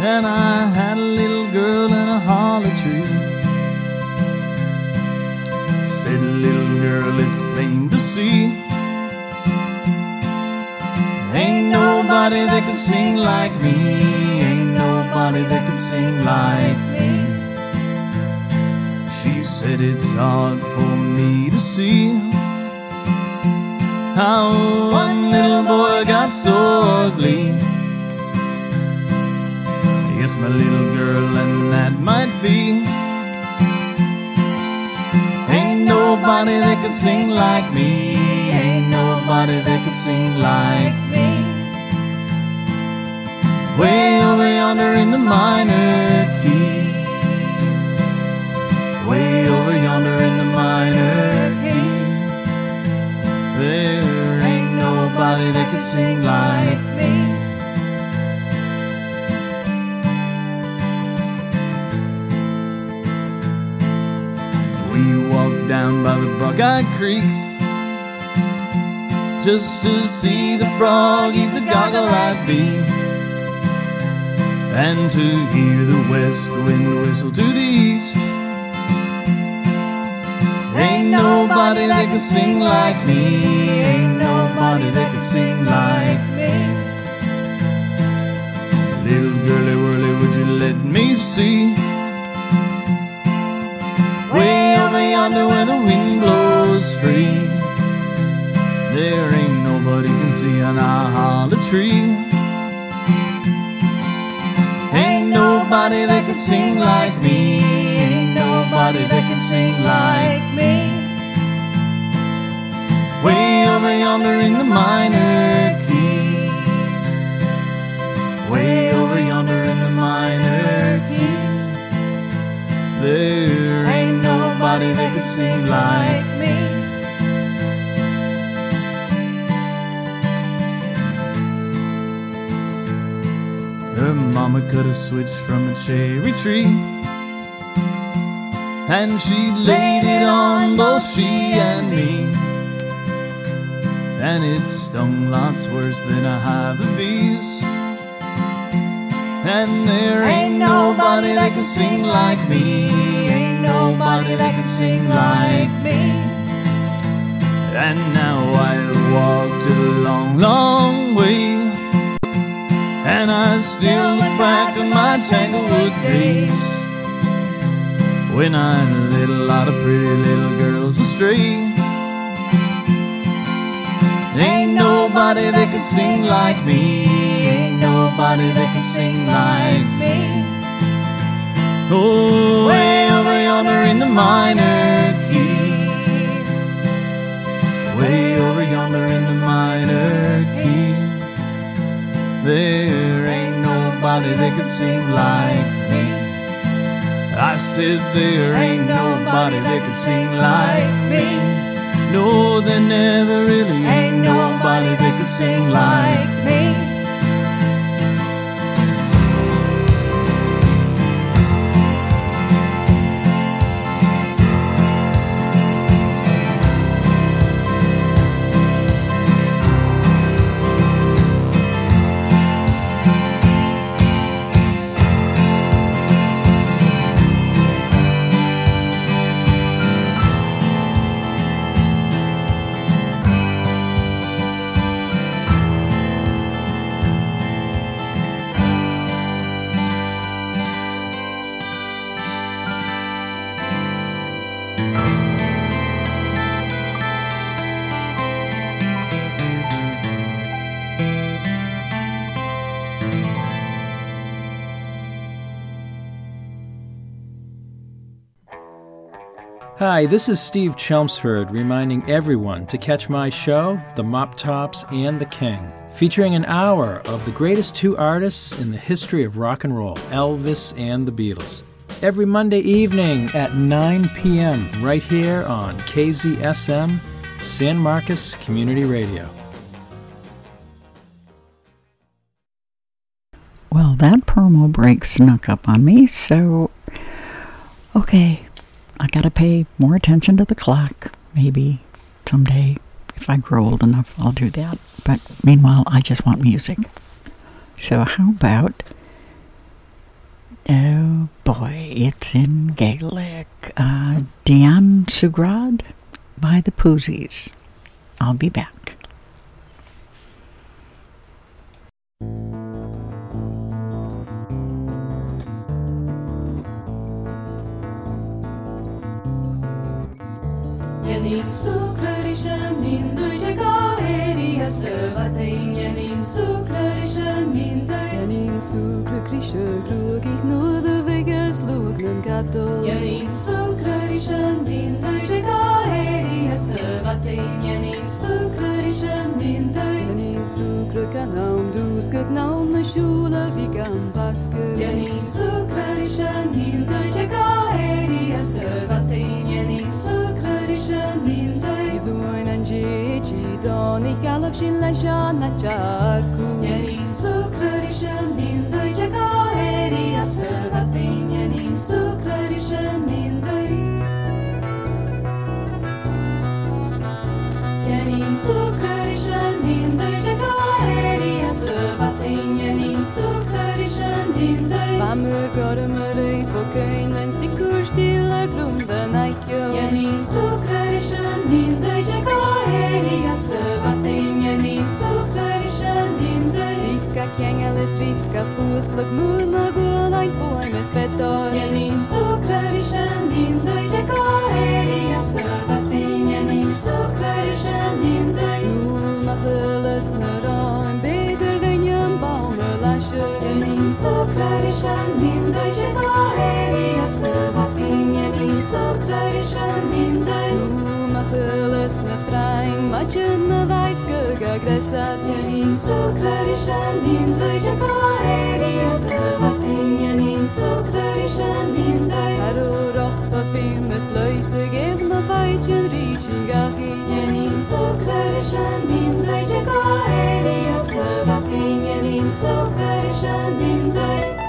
And I had a little girl in a holly tree. Said, little girl, it's plain to see. Ain't nobody that could sing like me. Ain't nobody that could sing like me. She said, it's hard for me to see how one little boy got so ugly. Yes, my little girl, and that might be. Ain't nobody that could sing like me. Ain't nobody that could sing like me. Way over yonder in the minor key. Way over yonder in the minor key. There nobody that could sing like me. We walked down by the Buckeye Creek just to see the frog eat the goggle-eyed bee and to hear the west wind whistle to the east. Ain't nobody that could sing like me. Ain't nobody that could sing like me. Little girly whirly, would you let me see? Way over yonder where the wind blows free. There ain't nobody can see an hollow tree. Ain't nobody that could sing like me. Nobody that could sing like me. Way over yonder in the minor key. Way over yonder in the minor key. There ain't nobody that could sing like me. Her mama cut a switch from a cherry tree. And she laid it on both she and me. And it stung lots worse than a hive of bees. And there ain't nobody that can sing like me. Ain't nobody that can sing like me. And now I walked a long, long way. And I still look back on my Tanglewood days when I led a little lot of pretty little girls astray. Ain't nobody that could sing like me. Ain't nobody that could sing like me. Oh, way over yonder in the minor key. Way over yonder in the minor key. There ain't nobody that could sing like. I said there ain't nobody that could sing like me. No, there never really ain't nobody that could sing like me. Hi, this is Steve Chelmsford reminding everyone to catch my show, The Mop Tops and the King, featuring an hour of the greatest two artists in the history of rock and roll, Elvis and the Beatles. Every Monday evening at 9 p.m., right here on KZSM, San Marcos Community Radio. Well, that promo break snuck up on me, so okay, I gotta pay more attention to the clock. Maybe someday, if I grow old enough, I'll do that. But meanwhile, I just want music. So, how about. Oh boy, it's in Gaelic. Uh, Dheanainn Sugradh by the Poozies. I'll be back. Janin sucrărișă min duce ca eria să vatein Janin sucrărișă min dui Janin sucrărișă grugi dato Yanin sukrărișan din doi ce caeri Săvatein yanin sukrărișan din doi Yanin sukră ca n-am dus Cât n-am në shulă vigam paskă Yanin Monica Lovshin leża na czarku Mieninsu kryryszen din dojdzie kaeri a sylwa ty Mieninsu kryryszen din doj Mieninsu kryryszen din dojdzie kaeri a sylwa ty Mieninsu kryryszen din doj Vamur gorumur i fokuin Rifka kängeles rifka fus klok mulma guolain foimes petor Yanin sukrărișan din doi ce caeri Săvatein yanin sukrărișan din doi Mulma hălăs năroin Beder gănyăm baumă lașă Yanin sukrărișan din doi ce caeri Săvatein yanin sukrărișan din doi Mulma hălăs nă sukrărișan din doi ce caeri Săvatein yanin sukrărișan din doi Haro rohpa filmes blöjse Gelma fajtjen rici gahi. Yanin sukrărișan din doi ce caeri Săvatein yanin sukrărișan din doi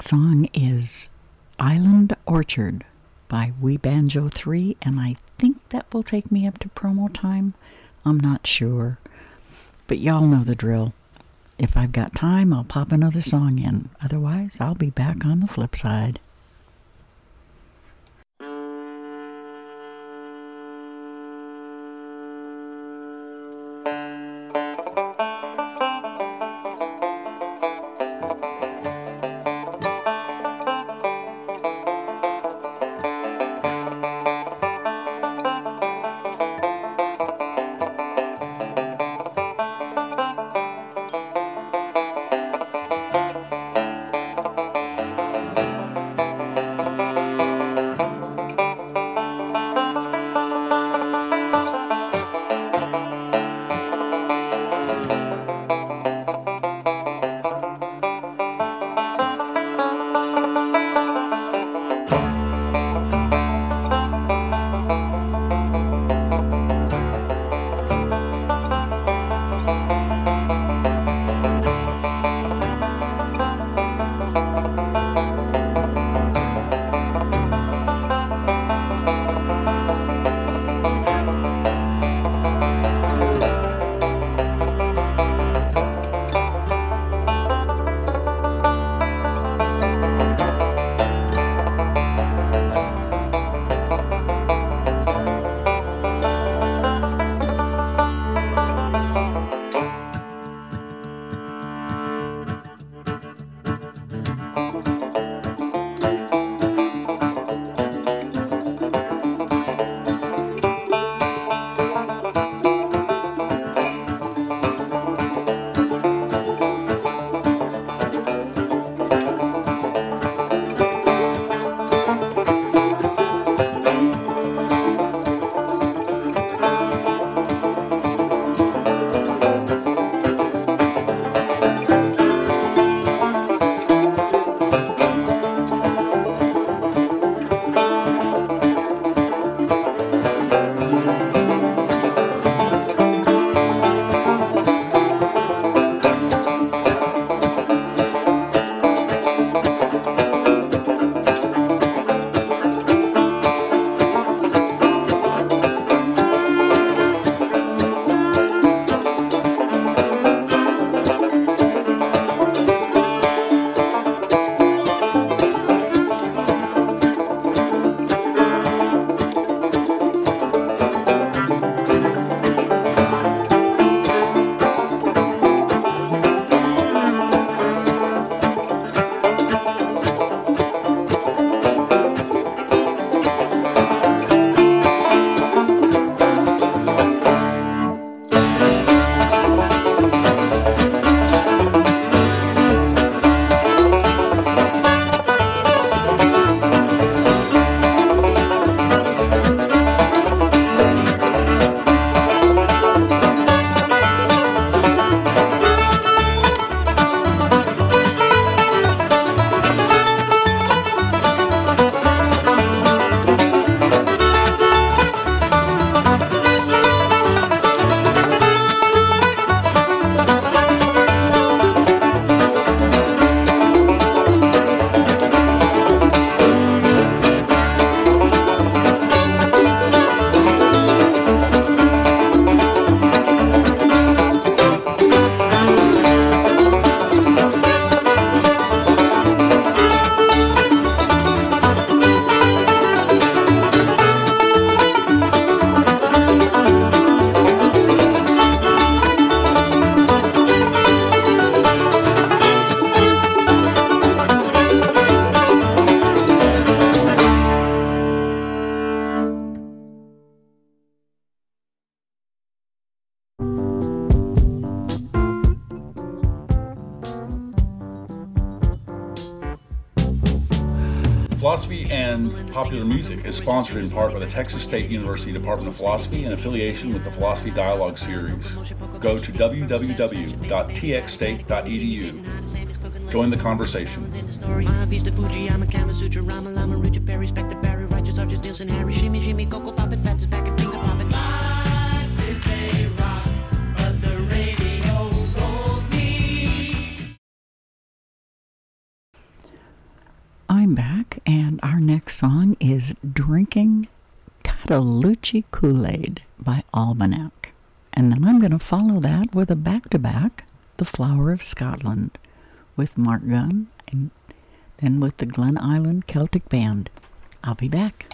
next song is Island Orchard by We Banjo 3, and I think that will take me up to promo time. I'm not sure. But y'all know the drill. If I've got time, I'll pop another song in. Otherwise, I'll be back on the flip side. Music is sponsored in part by the Texas State University Department of Philosophy in affiliation with the Philosophy Dialogue Series. Go to www.txstate.edu. Join the conversation. Fuji, I'm a Kama Sutra, Rama Lama, Richard Perry, Spectre Barry, Righteous Arches, Harry, Shimmy, Coco, Cataloochee Kool Aid by Albannach. And then I'm going to follow that with a back to back, The Flower of Scotland, with Marc Gunn, and then with the Glen Island Celtic Band. I'll be back.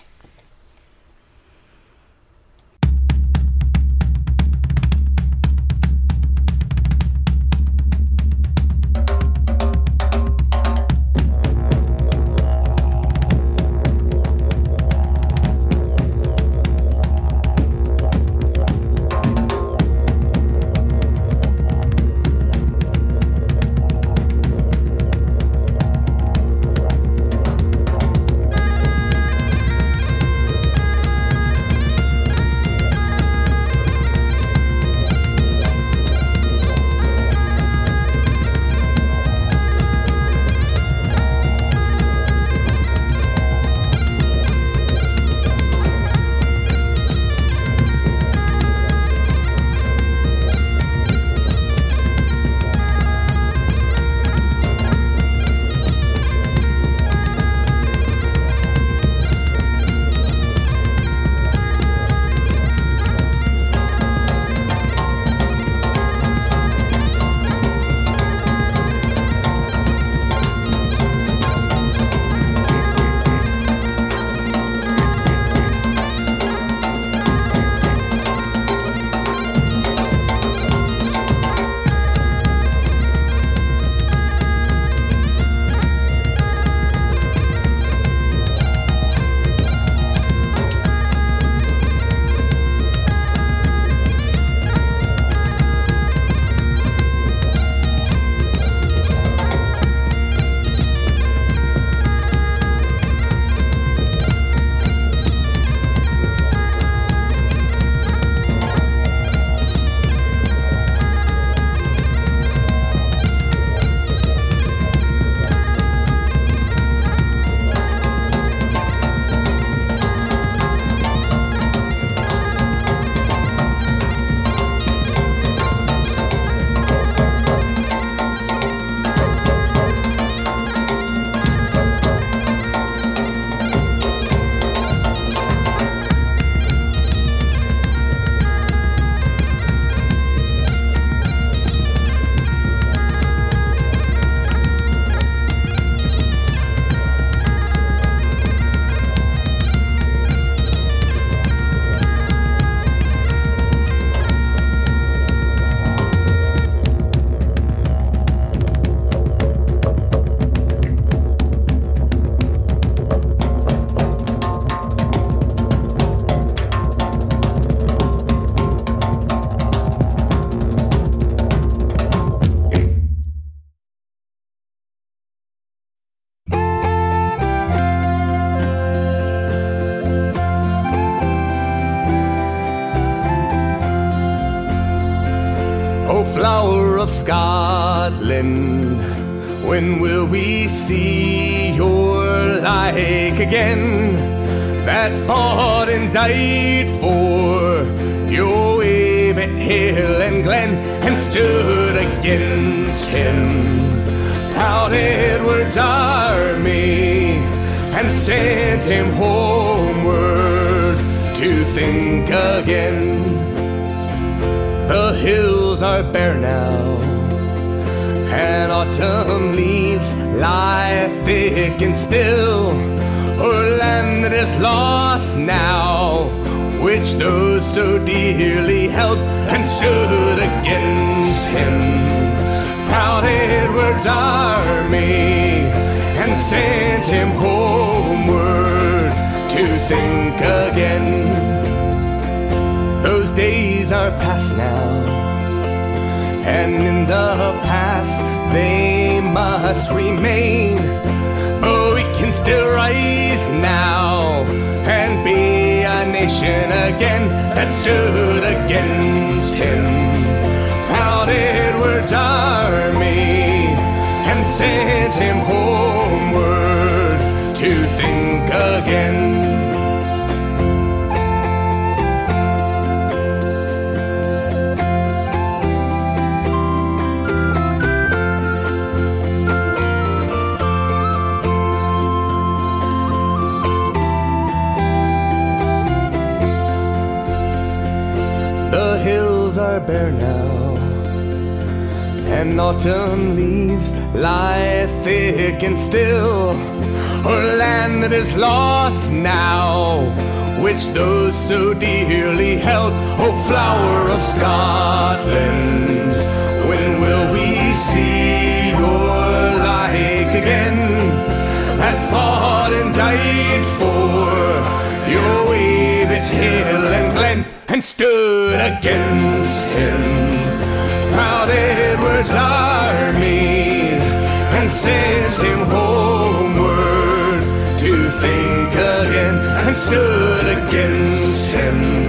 When will we see your like again? That fought and died for your Abbot Hill and Glen and stood against him. Proud Edward's army and sent him homeward to think again. The hills are thick and still. O'er land that is lost now, which those so dearly held and stood against him. Proud Edward's army and sent him homeward to think again. Those days are past now, and in the past they must remain. Still rise now and be a nation again that stood against him. Proud Edward's army and sent him homeward to think again. And autumn leaves lie thick and still. A land that is lost now, which those so dearly held. Oh, flower of Scotland, when will we see your like again? That fought and died for your Weebit hill and glen and stood against him. Proud Edward's army and sent him homeward to think again and stood against him.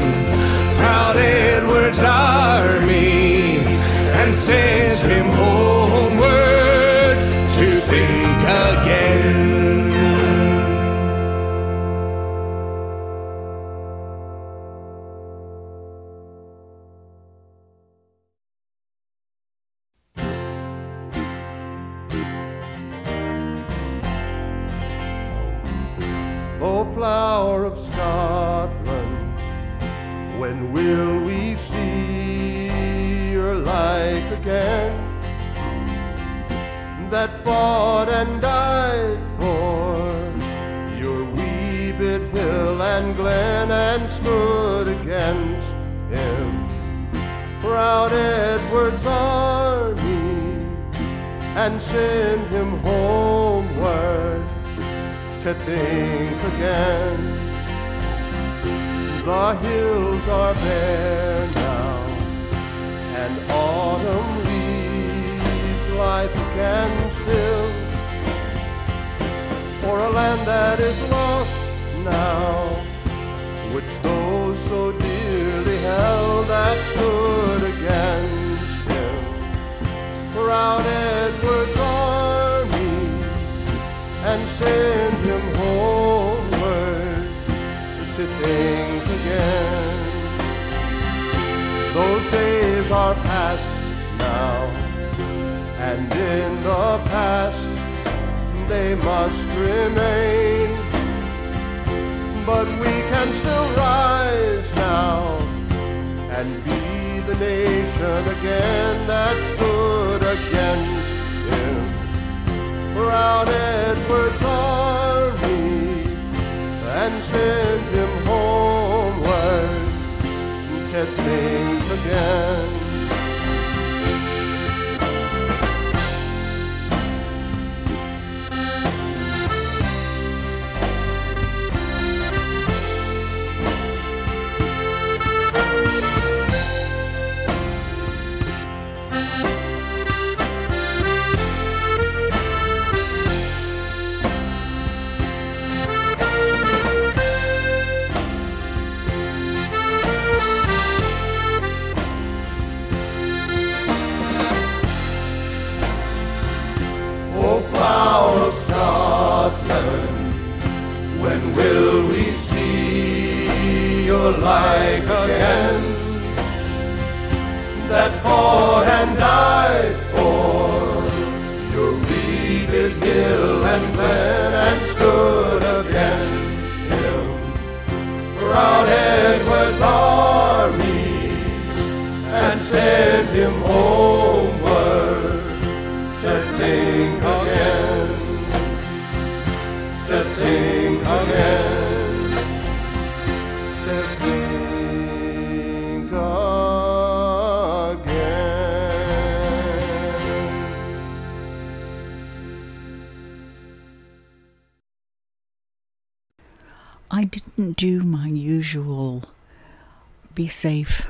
Safe,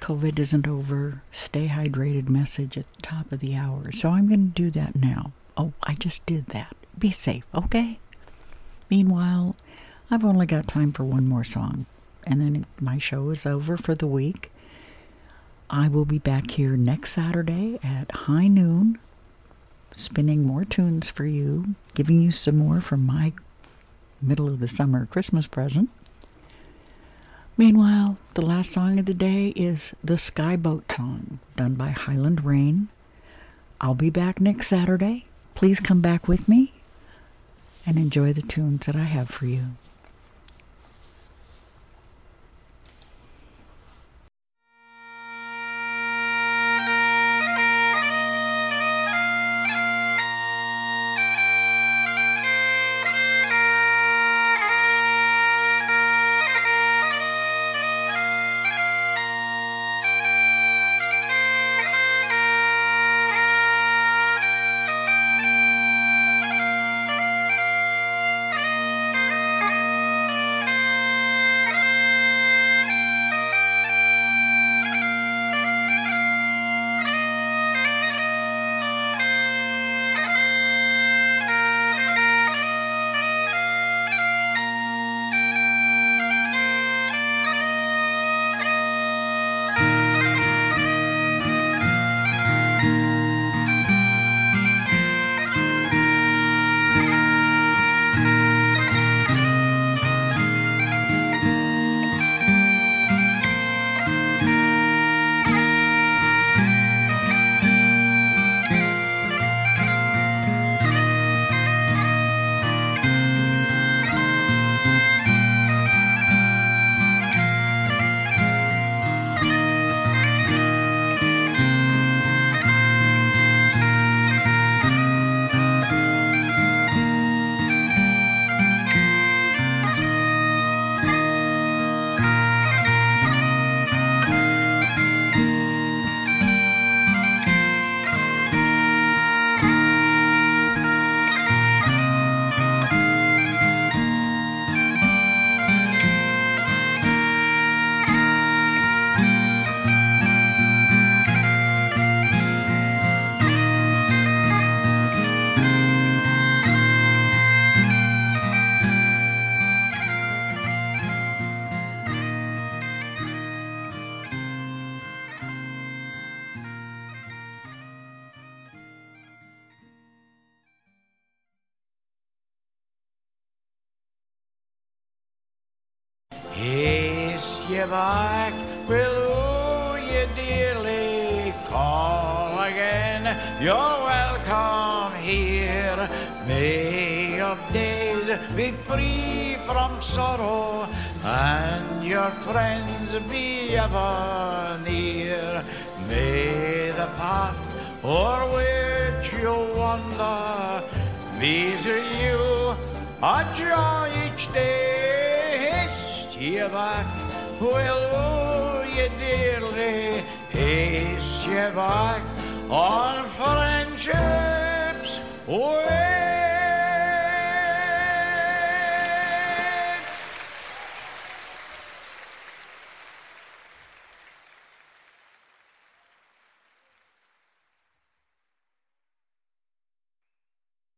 COVID isn't over, stay hydrated message at the top of the hour. So I'm going to do that now. Oh, I just did that. Be safe, okay? Meanwhile, I've only got time for one more song, and then my show is over for the week. I will be back here next Saturday at high noon, spinning more tunes for you, giving you some more from my middle of the summer Christmas present. Meanwhile, the last song of the day is the Skye Boat song, done by Highland Reign. I'll be back next Saturday. Please come back with me and enjoy the tunes that I have for you.